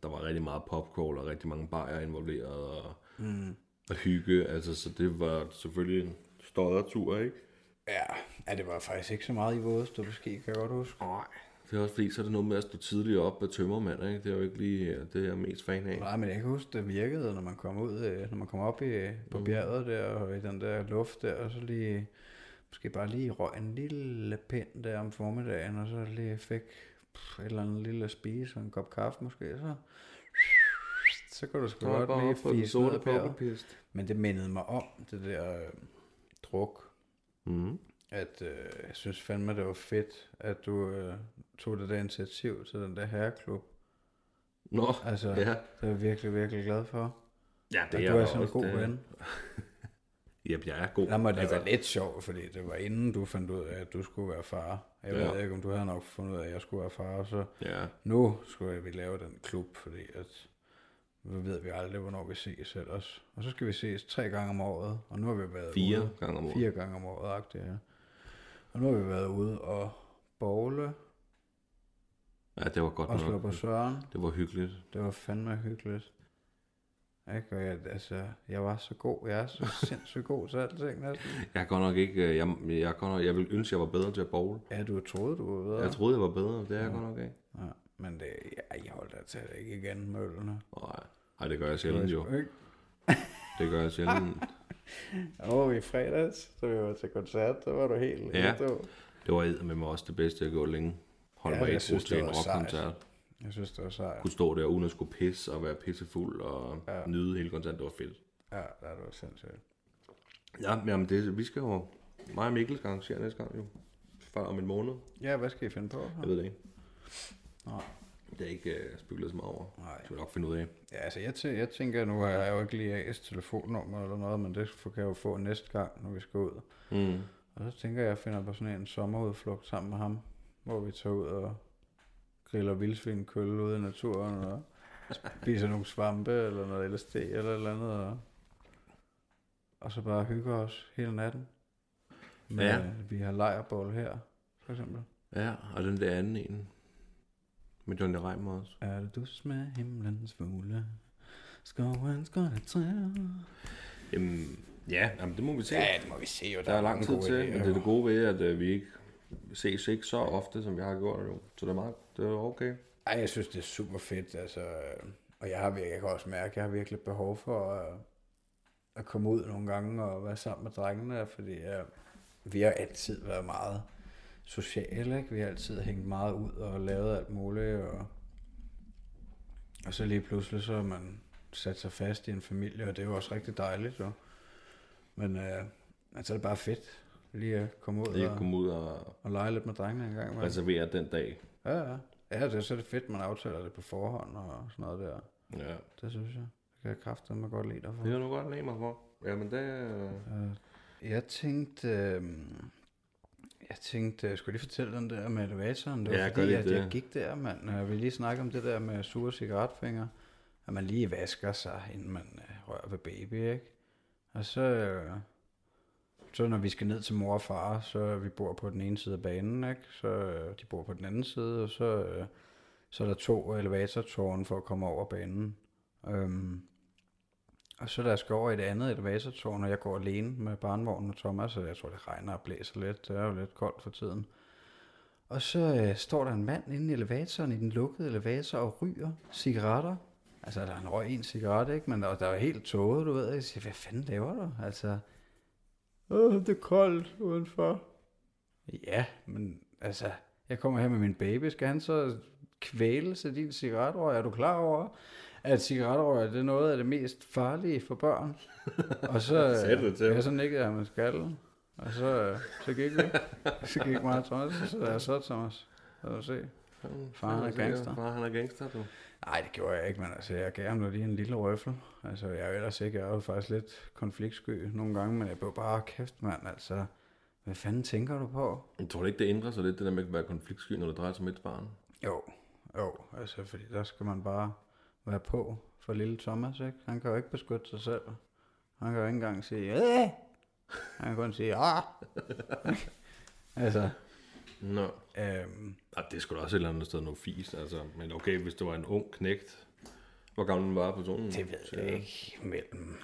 der var rigtig meget popcorn og rigtig mange bajer involveret, og, mm. og hygge, altså så det var selvfølgelig en større tur, ikke? Ja, ja, det var faktisk ikke så meget i vores, du måske kan jeg godt huske. Nej. Det er også fordi, så er det noget med at stå tidligt op med tømmermand, ikke? Det er jo ikke lige det, jeg er mest fan af. Nej, men jeg kan huske, det virkede, når man kom ud, øh, når man kom op i, på bjerget der, og i den der luft der, og så lige, måske bare lige røg en lille pind der om formiddagen, og så lige fik pff, et eller andet lille spise, og en kop kaffe måske, så, så kunne du sgu godt bare lige fise ned sorte pokkerpist. Men det mindede mig om, det der øh, druk, Mm. at øh, jeg synes fandme, det var fedt, at du øh, tog det der initiativ til den der herreklub. Nå, Altså, ja. det er jeg virkelig, virkelig glad for. Ja, Det det at du er sådan en også, god det- ven. Jamen, jeg er god. Lad mig det altså, var lidt sjovt, fordi det var inden du fandt ud af, at du skulle være far. Jeg Ja. ved ikke, om du havde nok fundet ud af, at jeg skulle være far, så Ja, nu skulle vi lave den klub, fordi at nu ved vi aldrig, hvornår vi ses selv os. Og så skal vi ses tre gange om året, og nu har vi været fire ude. gange om året. Fire gange om året, agtigt, ja. Og nu har vi været ude og bowle Ja, det var godt og nok. på Søren. Det var hyggeligt. Det var fandme hyggeligt. Ikke? Og jeg, altså, jeg var så god. Jeg er så sindssygt god til alting næsten. Jeg godt nok ikke... øh, Jeg, jeg, godt nok, jeg ville ønske, jeg var bedre til at bowl. Ja, du troede, du var bedre. Jeg troede, jeg var bedre. Det er jeg godt nok ikke. Ja, men det, ja, jeg holdt altså ikke igen med ølene. Nej, Ej, det gør jeg sjældent jo. Ikke? Det gør jeg sjældent. Og i fredags, så vi var til koncert, der var du helt Ja. Det var med mig også det bedste, jeg gjorde længe. Hold Ja, mig jeg synes, til det en rockkoncert. Jeg synes, det var sejt. Kunne stå der uden at skulle pisse og være pissefuld og Ja. nyde hele koncerten. Det var fedt. Ja, det var sindssygt. Ja, men det, vi skal jo... Mig og Mikkel skal arrangere næste gang jo. Før om en måned. Ja, hvad skal I finde på? Jeg ved det ikke. Nej. Det er ikke uh, spekuleret så meget over. Nej. Det vil nok finde ud af. Ja, altså jeg, tæ- jeg tænker, nu har jeg jo ikke lige AS telefonnummer eller noget, men det kan jeg jo få næste gang, når vi skal ud. Mm. Og så tænker jeg, at jeg finder på sådan en sommerudflugt sammen med ham, hvor vi tager ud og griller vildsvinkølle ude i naturen og spiser nogle svampe eller noget LSD eller et eller andet. Og, og så bare hygger os hele natten. Med, Ja. Vi har lejrbål her, for eksempel. Ja, og den der anden en. Med Johnny Reimer også. Er det dus med himlens fugle? Skovens grønne træer. Jamen, ja, jamen, det må vi se. Ja, det må vi se jo. Der er lang tid til, men det er det gode ved, at uh, vi ikke ses ikke så ofte, som jeg har gjort jo. Så det er meget, det er okay. Ej, jeg synes, det er super fedt, altså, og jeg har virkelig, jeg kan også mærke, at jeg har virkelig behov for at, at komme ud nogle gange og være sammen med drengene, fordi jeg, vi har altid været meget sociale, ikke? Vi har altid hængt meget ud og lavet alt muligt, og, og så lige pludselig så man sat sig fast i en familie, og det er jo også rigtig dejligt, jo. Men øh, altså, det er bare fedt lige at komme ud Lige og, komme ud og og lege lidt med drengene en gang. reservere den dag. Ja, ja. Ja, det er så er det fedt, man aftaler det på forhånd og sådan noget der. Ja. Det synes jeg. Det kan jeg kræfte mig godt lide dig for. Det er du godt lade mig for. Jamen, det er... Øh, Jeg tænkte, øh, jeg tænkte, jeg skulle lige fortælle den der med elevatoren. Det var Ja, fordi, at det. jeg gik der, mand. Jeg vil lige snakke om det der med sure cigaretfingre. At man lige vasker sig, inden man øh, rører ved baby, ikke? Og så, øh, så når vi skal ned til mor og far, så vi bor på den ene side af banen, ikke? Så øh, de bor på den anden side, og så, øh, så er der to elevatortårne for at komme over banen. Øhm, og så da jeg skal over i det andet elevatortårn, og jeg går alene med barnvognen og Thomas, og jeg tror, det regner og blæser lidt. Det er jo lidt koldt for tiden. Og så øh, står der en mand inde i elevatoren, i den lukkede elevator, og ryger cigaretter. Altså, der er en røg en cigaret, ikke? Men der, der er helt tåget, du ved. Jeg siger, hvad fanden laver du? Altså, Åh, det er koldt udenfor. Ja, men altså, jeg kommer her med min baby. Skal han så kvæles af din cigaretrøg? Er du klar over, at cigaretrøg det er noget af det mest farlige for børn? Og så, du det til jeg så nikkede jeg med skallen. Og så, så gik vi. Så gik mig og Thomas, og så er jeg så, Thomas. Så du se. Far, han er gangster. Far, han er gangster, du. Nej, det gjorde jeg ikke, men altså, jeg gav ham da lige en lille røffel. Altså, jeg er jo ellers ikke, jeg er jo faktisk lidt konfliktsky nogle gange, men jeg blev bare kæft, mand, altså. Hvad fanden tænker du på? Jeg tror ikke, det ændrer sig lidt, det der med at være konfliktsky, når det drejer sig om et barn. Jo, jo, altså, fordi der skal man bare være på for lille Thomas, ikke? Han kan jo ikke beskytte sig selv. Han kan jo ikke engang sige, øh, Han kan kun sige, ah. altså, Nå. øhm, Ja, det skulle også et eller andet sted noget fis, altså. Men okay, hvis det var en ung knægt, hvor gammel var personen? det ved jeg ikke, mellem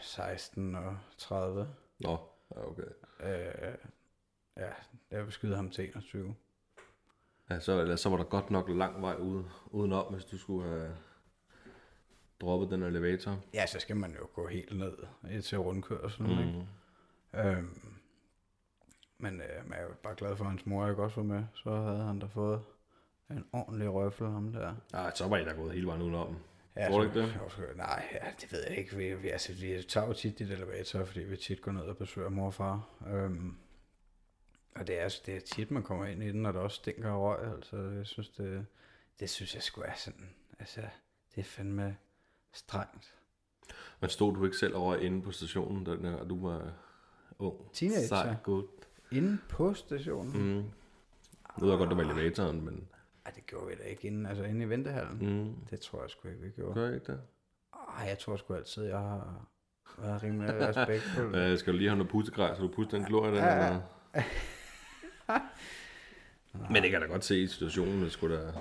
16 og 30. Nå, ja, okay. Øh, ja, jeg vil skyde ham til 21. Ja, så, eller, så var der godt nok lang vej ude, udenom, hvis du skulle have droppet den elevator. Ja, så skal man jo gå helt ned til rundkørselen, mm. ikke? Øhm, men øh, jeg er jo bare glad for, at hans mor ikke også var med. Så havde han da fået en ordentlig røffel, ham der. Ja, så var I da gået hele vejen udenom. Ja, Tror du så- ikke det? sgu- Nej, ja, det ved jeg ikke. Vi, vi, altså, vi tager jo tit dit elevator, fordi vi tit går ned og besøger mor og far. Øhm, og det er, det er tit, man kommer ind i den, og der også stinker af røg. Altså, jeg synes, det, det synes jeg skulle er sådan... Altså, det er fandme strengt. Men stod du ikke selv over inde på stationen, da du var ung? Teenager. Sej, godt. Inde på stationen? Mm. Nu ved jeg godt, det var elevatoren, men... Ej, det gjorde vi da ikke inde, altså inde i ventehallen. Mm. Det tror jeg sgu ikke, vi gjorde. Gør I ikke det? Ej, jeg tror sgu altid, jeg har været rimelig respektfuld. Øh, skal du lige have noget pustegrej, så du puster den glorie der? Ja? Men det kan da godt se i situationen, det skulle da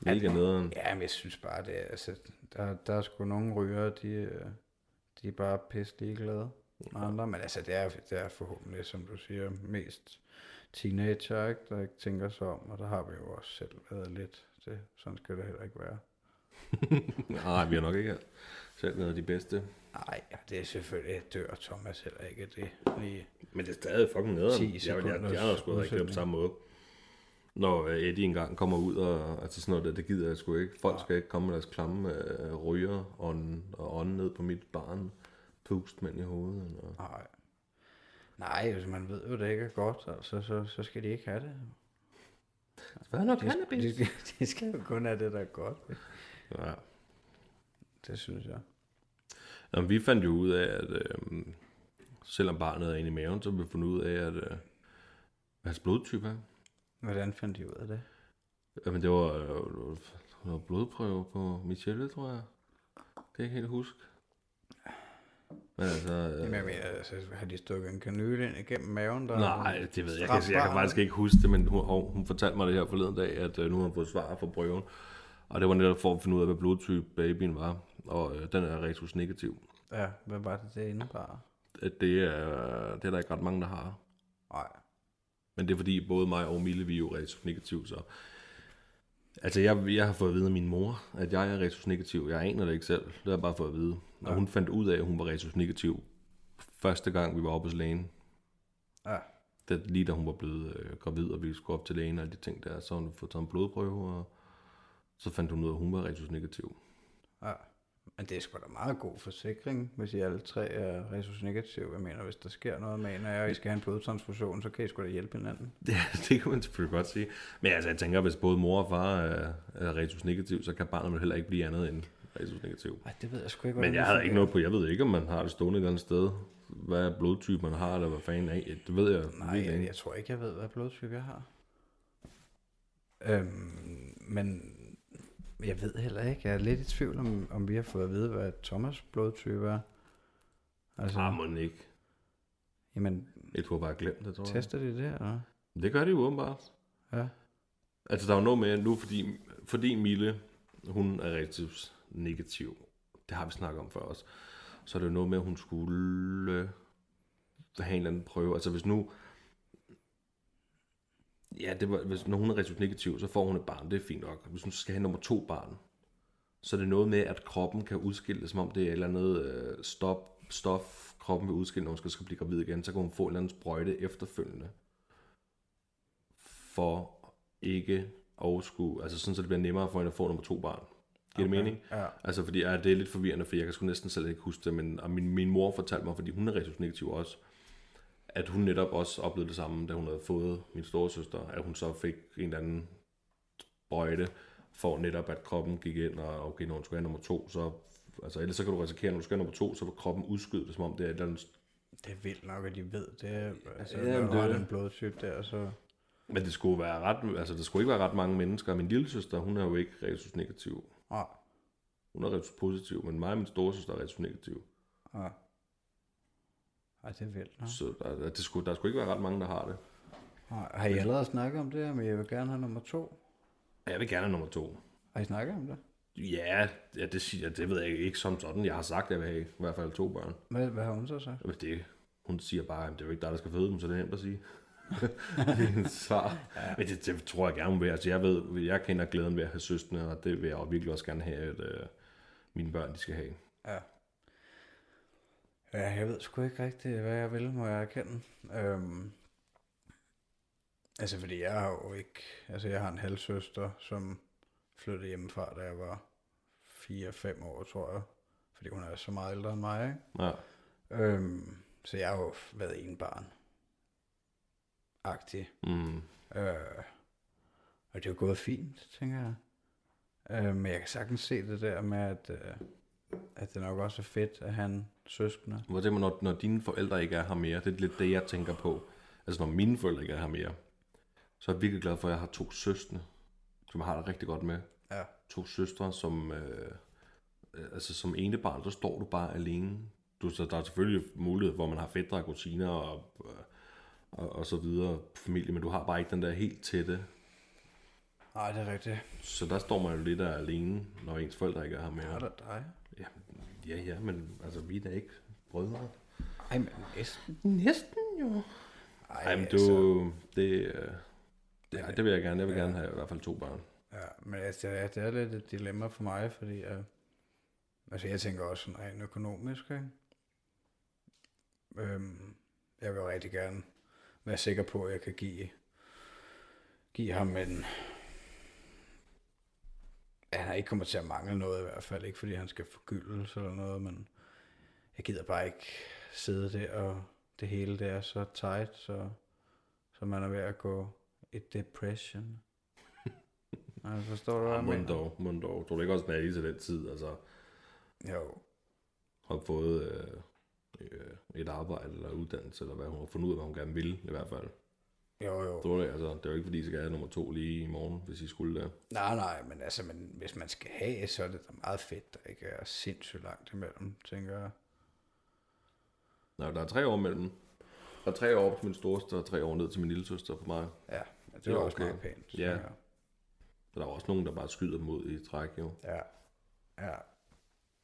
mega nederen. Ja, men jeg synes bare, det er, altså, der, der er sgu nogle ryger, de, øh, de er bare pisse ligeglade andre. Men altså, det er, det er forhåbentlig, som du siger, mest teenager, ikke, der ikke tænker sig om. Og der har vi jo også selv været lidt. Det, sådan skal det heller ikke være. Nej, vi har nok ikke selv været de bedste. Nej, ja, det er selvfølgelig, dør Thomas heller ikke det lige. Men det er stadig fucking nederen. 10 Jeg, jeg, sekunders jeg, havde sgu ikke det på samme måde. Når øh, Eddie engang kommer ud, og altså sådan noget, der, det gider jeg sgu ikke. Folk skal ikke komme med deres klamme øh, ryger og, og ånde ned på mit barn. Pust mænd i hovedet. Og... Nej. Nej, hvis man ved jo, det ikke er godt, altså, så, så skal de ikke have det. Hvad er noget De, de, de, de skal jo kun have det, der er godt. Ja. Det synes jeg. Jamen, vi fandt jo ud af, at øh, selvom barnet er inde i maven, så vi fundet ud af, at øh, hans blodtype er. Hvordan fandt de ud af det? Jamen, det var, øh, det var blodprøve på Michelle, tror jeg. Det kan jeg ikke helt huske. Men altså... Øh, Jamen, jeg mener, altså, har de stukket en kanyle ind igennem maven? Der Nej, det ved jeg. Jeg kan, jeg kan faktisk ikke huske det, men hun, hun fortalte mig det her forleden dag, at øh, nu har hun fået svar fra prøven. Og det var netop for at finde ud af, hvad blodtype babyen var. Og øh, den er retus negativ. Ja, hvad var det, det indebar? At det, er, det er der ikke ret mange, der har. Nej. Men det er fordi, både mig og Mille, vi er jo retus negativ, så... Altså, jeg, jeg har fået at vide af min mor, at jeg er retus negativ. Jeg aner det ikke selv. Det har jeg bare fået at vide. Og Ja. hun fandt ud af, at hun var retus negativ første gang, vi var oppe hos lægen. Ja. Det, lige da hun var blevet øh, gravid, og vi skulle op til lægen og alle de ting der, så hun fået taget en blodprøve, og så fandt hun ud af, at hun var retus negativ. ja. Men det er sgu da meget god forsikring, hvis I alle tre er resus negativ. Jeg mener, hvis der sker noget med en af jer, og I skal have en blodtransfusion, så kan I sgu da hjælpe hinanden. Ja, det kan man selvfølgelig godt sige. Men altså, jeg tænker, hvis både mor og far er, er retus negativ, så kan barnet vel heller ikke blive andet end retus negativ. Nej, det ved jeg sgu ikke, Men jeg havde ikke noget på, jeg ved ikke, om man har det stående et eller andet sted. Hvad blodtype man har, eller hvad fanden af. Det ved jeg Nej, jeg, jeg tror ikke, jeg ved, hvad blodtype jeg har. Øhm, men jeg ved heller ikke. Jeg er lidt i tvivl om, om vi har fået at vide, hvad Thomas blodtype er. Altså, Ah, må ikke. jamen, Jeg tror bare, jeg glemt det, tror jeg. tester de det, eller? Det gør de jo åbenbart. Ja. Altså, der er jo noget med nu, fordi, fordi Mille, hun er rigtig negativ. Det har vi snakket om før også. Så er det jo noget med, at hun skulle øh, have en eller anden prøve. Altså, hvis nu... Ja, det var, hvis, når hun er rigtig negativ, så får hun et barn. Det er fint nok. Hvis hun skal have nummer to barn, så er det noget med, at kroppen kan udskille det, som om det er et eller andet øh, stop, stof, kroppen vil udskille, når hun skal, skal blive gravid igen. Så kan hun få en eller anden sprøjte efterfølgende for ikke at skulle, altså sådan, så det bliver nemmere for hende at få nummer to barn. Giver okay. det mening? Ja. Altså, fordi ja, det er lidt forvirrende, for jeg kan sgu næsten selv ikke huske det, men og min, min mor fortalte mig, fordi hun er resus negativ også, at hun netop også oplevede det samme, da hun havde fået min storesøster, at hun så fik en eller anden sprøjte, for netop at kroppen gik ind, og okay, når hun skulle have nummer to, så, altså ellers så kan du risikere, når du skal have nummer to, så vil kroppen udskyde det, som om det er et eller andet Det er vildt nok, at de ved det. Altså, Ja, det- det... den blodtype der, så... Men det skulle være ret, altså der skulle ikke være ret mange mennesker. Min lille søster, hun er jo ikke resus negativ. Nej, Hun er resus positiv, men mig og min storesøster er resus negativ. ja. Ej, det er vildt. nå. Så der, der, det skulle, der skulle ikke være ret mange, der har det. Nej, Har I allerede snakket om det her, men jeg vil gerne have nummer to? Jeg vil gerne have nummer to. Har I snakket om det? Ja, ja det, siger, det ved jeg ikke, som sådan. Jeg har sagt, at jeg vil have i hvert fald to børn. Hvad, hvad har hun så sagt? Det, hun siger bare, at det er jo ikke dig, der skal føde dem, så det er nemt at sige. det hendes svar. Ja. Men det, det, tror jeg gerne, vil. Altså, jeg ved, jeg kender glæden ved at have søskende, og det vil jeg virkelig også gerne have, at øh, mine børn de skal have. Ja. Ja, jeg ved sgu ikke rigtigt, hvad jeg vil, må jeg erkende. Øhm, altså, fordi jeg har jo ikke... Altså, jeg har en halvsøster, som flyttede hjemmefra, da jeg var 4-5 år, tror jeg. Fordi hun er så meget ældre end mig, ikke? Ja. Øhm, så jeg har jo været en barn. Agtig. Mm. Øh, og det er gået fint, tænker jeg. Øh, men jeg kan sagtens se det der med, at, øh, at det nok også er fedt at have en søskende. Hvor det, når, når dine forældre ikke er her mere, det er lidt det, jeg tænker på. Altså, når mine forældre ikke er her mere, så er jeg virkelig glad for, at jeg har to søstre, som jeg har det rigtig godt med. Ja. To søstre, som... Øh, øh, altså, som ene barn, der står du bare alene. Du, så der er selvfølgelig mulighed, hvor man har fædre og kusiner og, øh, og, og så videre familie, men du har bare ikke den der helt tætte. Nej, det er rigtigt. Så der står man jo lidt af alene, når ens forældre ikke er her mere. Er der dig? Ja, ja, ja, men altså, vi er da ikke brødre. Ej, men næsten. Næsten jo. Ej, Ej, men altså, du, det, øh, det, ja, det vil jeg gerne. Jeg vil gerne have i hvert fald to børn. Ja, men altså, det er, det er lidt et dilemma for mig, fordi uh, altså, jeg tænker også sådan rent økonomisk, ikke? Øhm, jeg vil rigtig gerne være sikker på, at jeg kan give, give ham en... at han ikke kommer til at mangle noget i hvert fald, ikke fordi han skal forgyldes eller noget, men jeg gider bare ikke sidde der, og det hele det er så tight, så, så man er ved at gå i depression. Nej, forstår du, hvad jeg mener? Mundov, Mundov. Du er ikke også med til den tid, altså Jo, har fået øh, øh, et arbejde eller uddannelse, eller hvad hun har fundet ud af, hvad hun gerne vil, i hvert fald. jo, jo. Så det, altså, det er jo ikke, fordi I skal have nummer to lige i morgen, hvis I skulle det. Nej, nej, men altså, men hvis man skal have, så er det da meget fedt, der ikke er sindssygt langt imellem, tænker jeg. Nej, der er tre år mellem. Der er tre år til min storeste, og tre år ned til min lille søster på mig. Ja, men det Det er også okay. meget pænt. Ja. jeg. Så der er også nogen, der bare skyder ud i træk, jo. Ja, ja.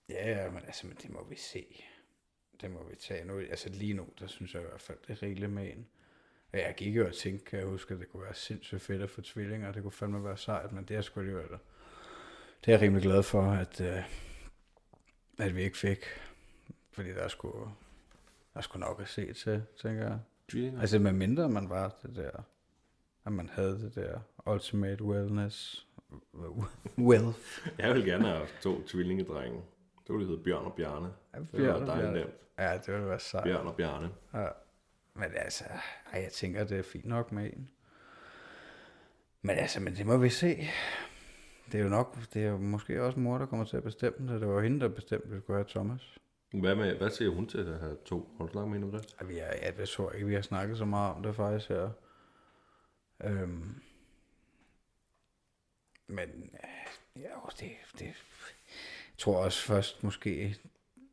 Ja, ja, men altså, men det må vi se. Det må vi tage nu. Altså lige nu, der synes jeg i hvert fald, det er rigeligt med en. Og jeg gik jo og tænkte, kan jeg huske, at det kunne være sindssygt fedt at få tvillinger. Det kunne fandme være sejt, men det er sgu alligevel. Det er jeg rimelig glad for, at, øh, at vi ikke fik. Fordi der er sgu, der er sgu nok at se til, tænker jeg. Tvillinger. Altså med mindre man var det der, at man havde det der ultimate wellness, wealth. Jeg vil gerne have to tvillingedrenge. Det ville hedde Bjørn og Bjarne. Det var dejligt nemt. Ja, det ville være sejt. Bjørn og Bjarne. Ja. Men altså, ej, jeg tænker, det er fint nok med en. Men altså, men det må vi se. Det er jo nok, det er jo måske også mor, der kommer til at bestemme det. Det var hende, der bestemte, at vi skulle have Thomas. Hvad, med, hvad siger hun til at have to? Har du snakket med hende om det? Ej, vi er, jeg tror ikke, vi har snakket så meget om det faktisk her. Øhm, men ja, jo, det, det, jeg tror også først måske,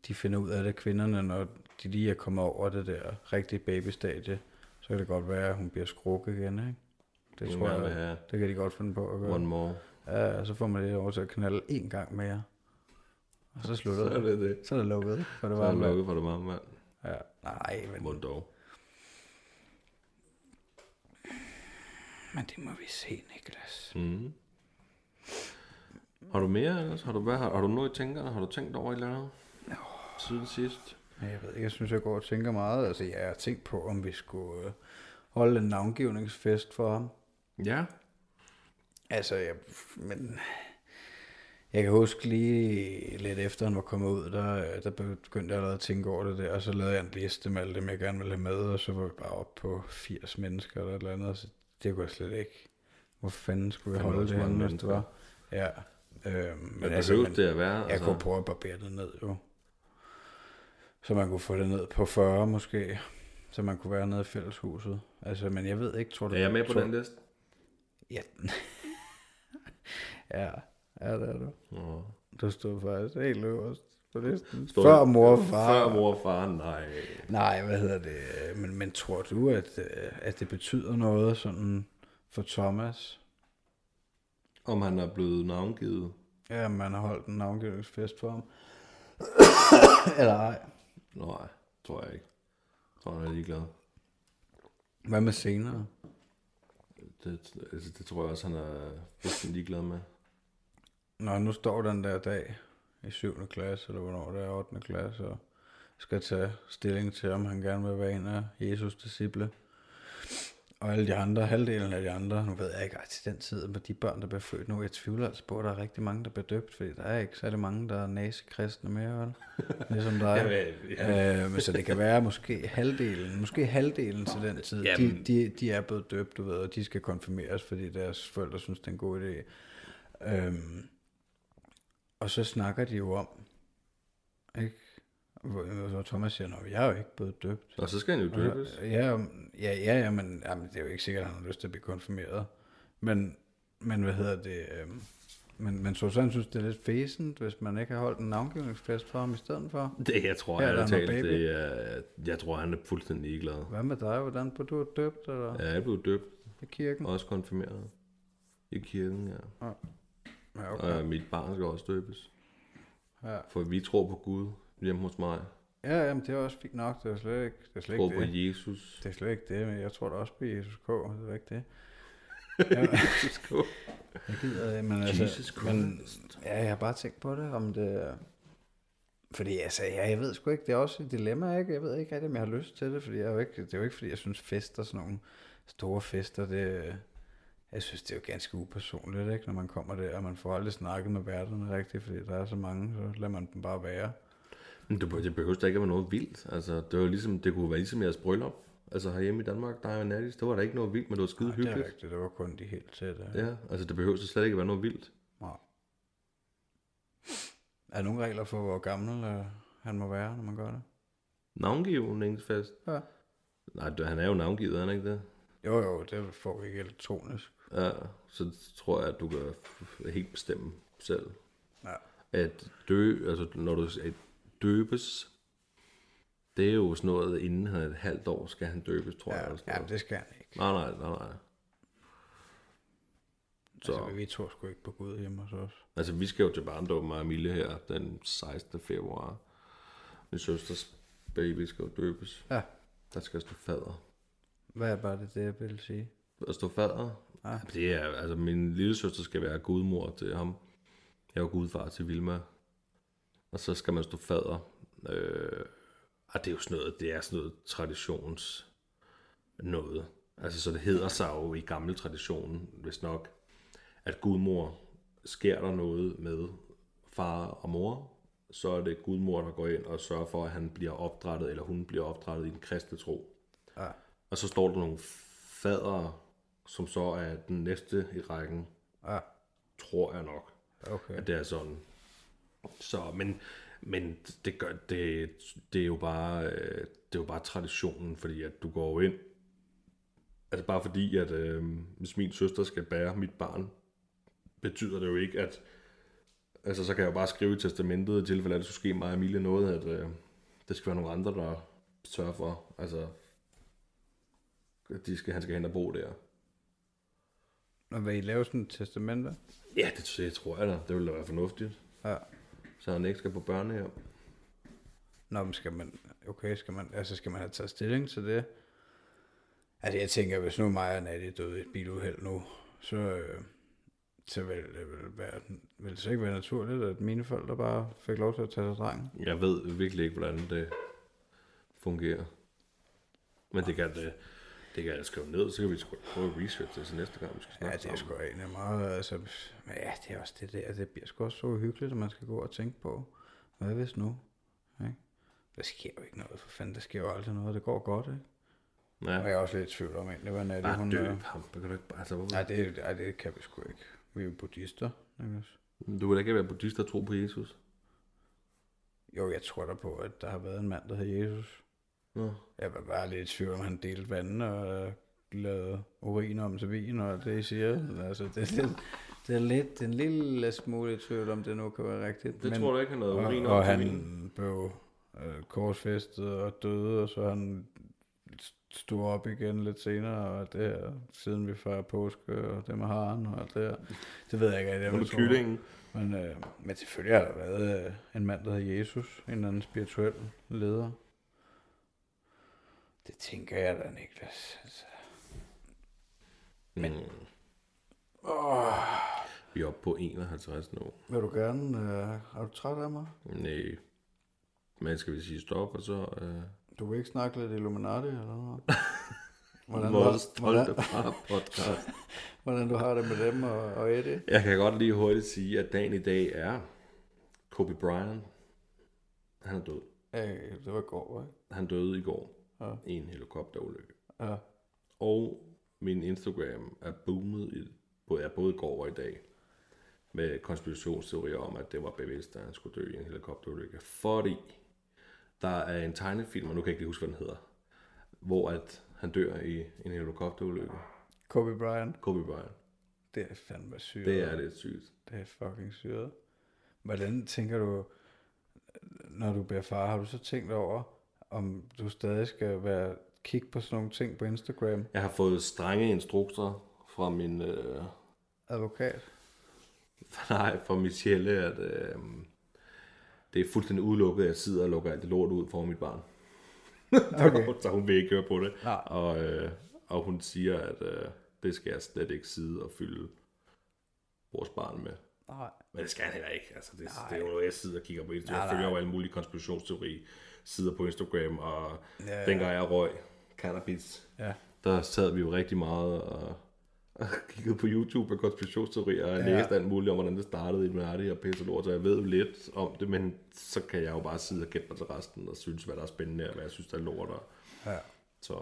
de finder ud af det, kvinderne, når de lige er kommet over det der rigtige babystadie, så kan det godt være, at hun bliver skruk igen, ikke? Det Hun tror jeg, have det kan de godt finde på at gøre. one more. Ja, og så får man det over til at knalde en gang mere. Og så slutter Så er det. det det. Så er det lukket, for det Så var er det med. lukket for det meget mand. Ja, nej, men, Mund dog. men det må vi se, Niklas. Mm. Har du mere ellers? Har du, hvad, har, har du noget i tænkerne? Har du tænkt over et eller andet? Siden sidst? Jeg ved ikke, jeg synes, jeg går og tænker meget. Altså, jeg har tænkt på, om vi skulle øh, holde en navngivningsfest for ham. Ja. Altså, jeg, men jeg kan huske lige lidt efter han var kommet ud, der, øh, der begyndte jeg allerede at tænke over det der, og så lavede jeg en liste med alle dem, jeg gerne ville have med, og så var vi bare oppe på 80 mennesker eller et eller andet, så det kunne jeg slet ikke. Hvor fanden skulle jeg holde det henne, hvis det var? Ja. Øhm, Men men det altså, men, det at være. jeg altså. kunne prøve at barbere det ned, jo. Så man kunne få det ned på 40 måske, så man kunne være nede i fælleshuset. Altså, men jeg ved ikke, tror du... Er jeg med på tror, den liste? Ja. ja, ja, det er du. Nå. Du stod faktisk helt øverst på listen. Står Før mor og far. Før mor og far, nej. Nej, hvad hedder det? Men, men tror du, at, øh, at det betyder noget sådan for Thomas? Om han er blevet navngivet. Ja, man har holdt en navngivningsfest for ham? Eller ej? Nej, tror jeg ikke. Jeg tror, han er ligeglad. Hvad med senere? Det, altså, det tror jeg også, han er fuldstændig ligeglad med. Når nu står den der dag i 7. klasse, eller hvornår det er 8. klasse, og skal tage stilling til, om han gerne vil være en af Jesus' disciple. Og alle de andre, halvdelen af de andre, nu ved jeg ikke, til den tid, med de børn, der bliver født nu, jeg tvivler altså på, at der er rigtig mange, der bliver døbt, fordi der er ikke særlig mange, der er nasekristne mere, vel? Ligesom dig. Øh, men så det kan være måske halvdelen, måske halvdelen til den tid, de, de, de er blevet døbt, du ved, og de skal konfirmeres, fordi deres forældre synes, det er en god idé. Øhm, og så snakker de jo om, ikke? Hvor Thomas siger, at jeg er jo ikke blevet døbt. Og så skal han jo døbes. Ja, ja, ja, ja men jamen, det er jo ikke sikkert, at han har lyst til at blive konfirmeret. Men, men hvad hedder det? Øhm, men, men Susanne synes, det er lidt fæsent, hvis man ikke har holdt en navngivningsfest for ham i stedet for. Det, jeg tror, Ja, ja, der jeg, talt, det er, jeg tror, han er fuldstændig ligeglad. Hvad med dig? Hvordan blev du døbt eller Ja, jeg blevet døbt. i kirken? Også konfirmeret. I kirken, ja. Ja, Okay. okay. Og mit barn skal også døbes. Ja, For vi tror på Gud hjemme hos mig. ja jamen, det er også fint nok. Det er slet ikke det. Er slet ikke på det. Jesus. det er slet ikke det, men jeg tror da også på Jesus K. Det er ikke det. Ja, jeg gider det, men altså... Jesus men, ja, jeg har bare tænkt på det, om det... er- Fordi altså, ja, jeg ved sgu ikke, det er også et dilemma, ikke? Jeg ved ikke rigtig, om jeg har lyst til det, fordi jeg er jo ikke, det er jo ikke, fordi jeg synes fester, sådan nogle store fester, det, jeg synes, det er jo ganske upersonligt, ikke? Når man kommer der, og man får aldrig snakket med værterne rigtigt, fordi der er så mange, så lader man dem bare være. Men det, det behøver da ikke at være noget vildt. Altså, det, var ligesom, det kunne være ligesom jeres bryllup. Altså herhjemme i Danmark, der er jo Nattis, der var der ikke noget vildt, men det var skide Nej, det er hyggeligt. rigtigt, det var kun de helt tætte. Ja, altså det behøver så slet ikke at være noget vildt. Nej. Er der nogle regler for, hvor gammel øh, han må være, når man gør det? Navngivningsfest. Ja. Nej, han er jo navngivet, er han ikke det? Jo, jo, det får vi ikke elektronisk. Ja, så tror jeg, at du kan helt bestemme selv. Ja. At dø, altså når du døbes, det er jo sådan noget, inden han er et halvt år, skal han døbes, tror jeg. Ja, eller sådan ja noget. det skal han ikke. Nej, nej, nej, nej. Så, Altså, vi tror sgu ikke på Gud hjemme hos os. altså vi skal jo til barndom med Emilie her den 16. februar. Min søsters baby skal jo døbes. Ja. Der skal stå fader. Hvad er bare det, det jeg vil sige? At stå fader? Ja. Det er, altså min lille søster skal være gudmor til ham. Jeg er jo gudfar til Vilma. Og så skal man stå fader. Øh, og det er jo sådan noget, det er sådan noget traditions noget. Altså så det hedder sig jo i gammel tradition, hvis nok, at gudmor sker der noget med far og mor, så er det gudmor, der går ind og sørger for, at han bliver opdrettet, eller hun bliver opdrettet i den kristne tro. Ja. Og så står der nogle fader, som så er den næste i rækken, Ja, tror jeg nok, okay. at det er sådan. Så, men, men det, gør, det, det, er jo bare, øh, det er jo bare traditionen, fordi at du går ind, altså bare fordi, at øh, hvis min søster skal bære mit barn, betyder det jo ikke, at altså så kan jeg jo bare skrive i testamentet, i tilfælde af, at det skulle ske mig og Emilie noget, at øh, det skal være nogle andre, der sørger for, altså at de skal, han skal hen og bo der. Og vil I lave sådan et testamente? Ja, det, det tror jeg da. Det ville da være fornuftigt. Ja. Så han ikke skal på børnehjem. Nå, men skal man, okay, skal man, altså skal man have taget stilling til det? Altså jeg tænker, hvis nu mig og Natty døde i et biluheld nu, så, øh, så vil det vil, være, vil det så ikke være naturligt, at mine forældre bare fik lov til at tage sig drengen? Jeg ved virkelig ikke, hvordan det fungerer. Men det kan det, det kan jeg skrive ned, så kan vi sgu prøve at research det til næste gang, vi skal Ja, snakke det er sgu sammen. egentlig meget, altså, men ja, det er også det der, det bliver sgu også så uhyggeligt, at man skal gå og tænke på, hvad hvis nu? Ikke? Der sker jo ikke noget, for fanden, der sker jo aldrig noget, det går godt, ikke? Og Ja, jeg er også lidt i tvivl om egentlig, hvad bare hun... døb øh, ham. Det kan du ikke bare, altså, hvorfor? Nej, det, ej, det kan vi sgu ikke. Vi er jo buddhister, Niklas. Du vil da ikke være buddhist og tro på Jesus? Jo, jeg tror da på, at der har været en mand, der hedder Jesus. Nå. Jeg var bare lidt i tvivl, om han delte vandene og øh, lavede urin om til vin og alt det, I siger. Men Altså, det, det, Det er lidt, en lille smule i tvivl om det nu kan være rigtigt. Det tror du ikke, han havde urin og, og til han vinen? blev øh, korsfæstet og døde, og så han stod op igen lidt senere, og det her, siden vi fejrer påske, og det med haren og alt det her. Det ved jeg ikke, med tro. kyllingen? Men, øh, men selvfølgelig har der været øh, en mand, der hedder Jesus, en eller anden spirituel leder. Det tænker jeg da, Niklas. Altså. Men... Åh, Vi er oppe på 51 nu. vil du gerne, øh, er du træt af mig? Nej. Men skal vi sige stop, og så... Øh, Du vil ikke snakke lidt Illuminati eller noget? Hvordan, du, stolte far podcast. hvordan du har det med dem og, og Eddie? Jeg kan godt lige hurtigt sige, at dagen i dag er Kobe Bryant. Han er død. Ja, det var i går, ikke? Han døde i går Ja. en helikopterulykke. Ja. Og min Instagram er boomet i, både, er både i går og i dag med konspirationsteorier om, at det var bevidst, at han skulle dø i en helikopterulykke. Fordi der er en tegnefilm, og nu kan jeg ikke huske, hvad den hedder, hvor at han dør i en helikopterulykke. Kobe Bryant, Kobe Bryant. det er fandme syret. Det er lidt sygt. Det er fucking syret. Hvordan tænker du, når du bliver far, har du så tænkt over, om du stadig skal være kigge på sådan nogle ting på Instagram? Jeg har fået strenge instrukser fra min, øh, Advokat? nej, fra Michelle, at øh, det er fuldstændig udelukket, at jeg sidder og lukker alt det lort ud for mit barn. Okay. så hun vil ikke høre på det. Nej. Og, øh, og hun siger, at øh, det skal jeg slet ikke sidde og fylde vores barn med. Nej. Men det skal han heller ikke. Altså, det, Nej. det er jo noget, jeg sidder og kigger på Instagram. Jeg følger jo alle mulige konspirationsteori sider på Instagram, og Ja, dengang jeg røg cannabis, Ja. der sad vi jo rigtig meget og, og kiggede på YouTube og konspirationsteorier, og Ja. læste alt muligt om, hvordan det startede i Illuminati og pisse lort, så jeg ved jo lidt om det, men så kan jeg jo bare sidde og gætte mig til resten og synes, hvad der er spændende, og hvad jeg synes, der er lort. Og, Ja. så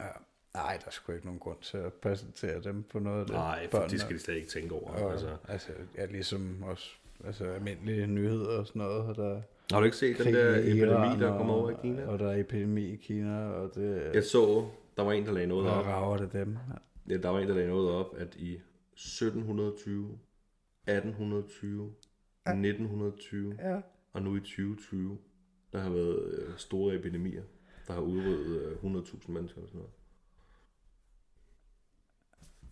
ja. Nej, der er sgu ikke nogen grund til at præsentere dem på noget af det. nej, for det skal de slet ikke tænke over. Og, Altså. altså, ja, ligesom også altså, almindelige nyheder og sådan noget. Og der er Har du ikke set den der epidemi, der kommer over i Kina? Og der er epidemi i Kina, og det Jeg så, der var en, der lagde noget og op. rager det dem. Ja, der var en, der lagde noget op, at i 1720, 1820, 1920 Ja. og nu i 2020, der har været øh, store epidemier, der har udryddet øh, 100.000 mennesker og sådan noget.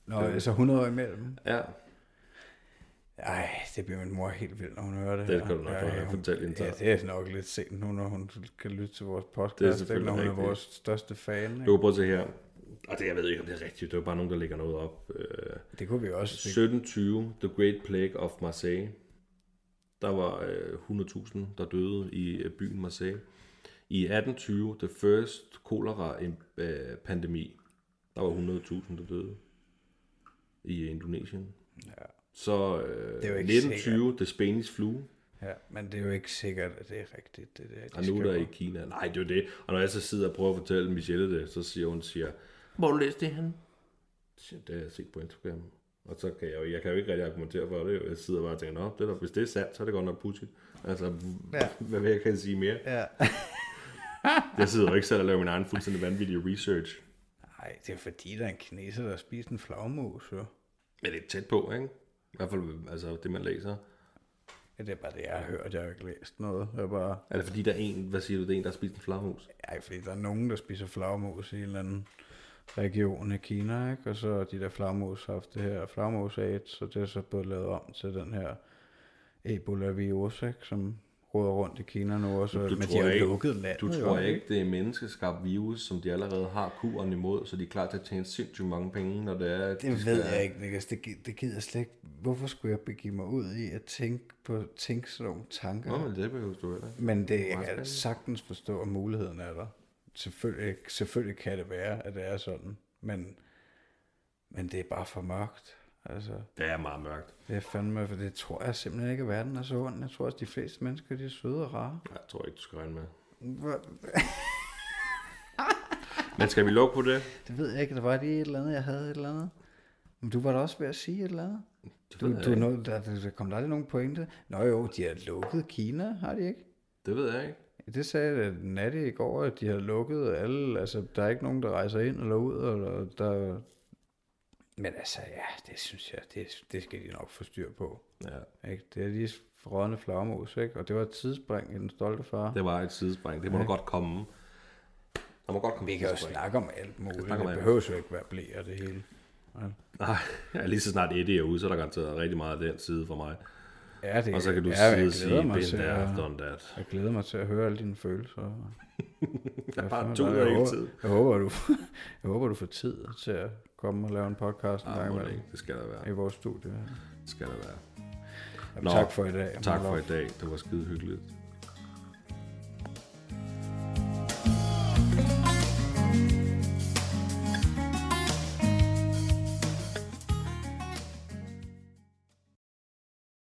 Nå, Det- altså 100 år imellem. Ja, Ej, det bliver min mor helt vild, når hun hører det Det kan du nok godt fortalt hende Ja, det er nok lidt sent nu, når hun kan lytte til vores Det er podcast, ikke, selvfølgelig når hun er rigtigt. vores største fan. du Ikke? kan prøve at se her. Og det, jeg ved ikke, om det er rigtigt. Det er bare nogen, der lægger noget op. Øh, Det kunne vi også. 1720, The Great Plague of Marseille. Der var øh, 100.000, der døde i øh, byen Marseille. I 1820, The First Cholera øh, Pandemi. Der var 100.000, der døde i Indonesien. Ja. Så øh, Det er jo ikke 1920, The Spanish Flu. Ja, men det er jo ikke sikkert, at det er rigtigt. Det, der, de Og nu er der i Kina. Nej, det er jo det. Og når jeg så sidder og prøver at fortælle Michelle det, så siger hun, siger, hvor du læst det jeg, Det har jeg set på Instagram. Og så kan jeg jo, jeg kan jo ikke rigtig argumentere for det. Jeg sidder bare og tænker, Nå, det der, hvis det er sandt, så er det godt nok pudsigt. Altså, Ja. hvad vil jeg kan sige mere? Ja. Jeg sidder jo ikke selv og laver min egen fuldstændig vanvittige research. Nej, det er fordi, der er en kineser, der spist en flagmus, jo. Men det er tæt på, ikke? I hvert fald altså, det, man læser. Ja, det er bare det, jeg har hørt. Jeg har ikke læst noget. Jeg er bare... Er det fordi, der er en, hvad siger du, det er en, der har spist en flagmus? Ej, fordi der er nogen, der spiser flagmus i en eller anden region i Kina, ikke? Og så har de der flagmus haft det her flagmus AIDS, så det er så blevet lavet om til den her Ebola-virus, ikke? Som råder rundt i Kina nu også. Du men de tror har jo ikke- lukket landet. Du jo, tror ikke, det er menneskeskabt virus, som de allerede har kuren imod, så de er klar til at tjene sindssygt mange penge, når det er... at de Det skal- ved jeg ikke, Niklas. Det, det gider jeg slet ikke. Hvorfor skulle jeg begive mig ud i at tænke på tænke sådan nogle tanker? Nå, men det behøver du heller. Men det, jeg kan sagtens forstå, at muligheden er der. Selvfølgelig, selvfølgelig kan det være, at det er sådan. Men, men det er bare for mørkt. Altså, Det er meget mørkt. det er fandme, for det tror jeg simpelthen ikke, at verden er så ond. Jeg tror også, de fleste mennesker, de er søde og rare. Jeg tror ikke, du skal regne med. Men skal vi lukke på det? Det ved jeg ikke. Der var lige et eller andet, jeg havde et eller andet. Men du var da også ved at sige et eller andet. Det Du, du, ikke. nå, der, der kom der aldrig nogen pointe. Nå jo, de har lukket Kina, har de ikke? det ved jeg ikke. Det sagde Natte i går, at de har lukket alle, altså der er ikke nogen, der rejser ind eller ud, og der, Men altså, ja, det synes jeg, det, det skal de nok få styr på. Ja. Ikke? Det er lige rådne flagmus, ikke? Og det var et tidsspring i den stolte far. Det var et sidespring. Det må Ja. ja. godt komme. Der må godt komme Vi kan jo snakke om alt muligt. om Det behøver jo ikke være blæ og det hele. Nej, ja, lige så snart Eddie er ude, så er der garanteret rigtig meget af den side for mig. Ja, det Og så kan du ja, sidde og sige, been there, at- done that. Jeg glæder mig til at høre alle dine følelser. Jeg fandme har to hele tiden. jeg, håber, du, jeg håber, du får tid til at komme og lave en podcast Ah, gang det. Det skal der være. i vores studie. Det skal der være. Jamen, Nå, tak for i dag. Tak for i dag. Det var skide hyggeligt.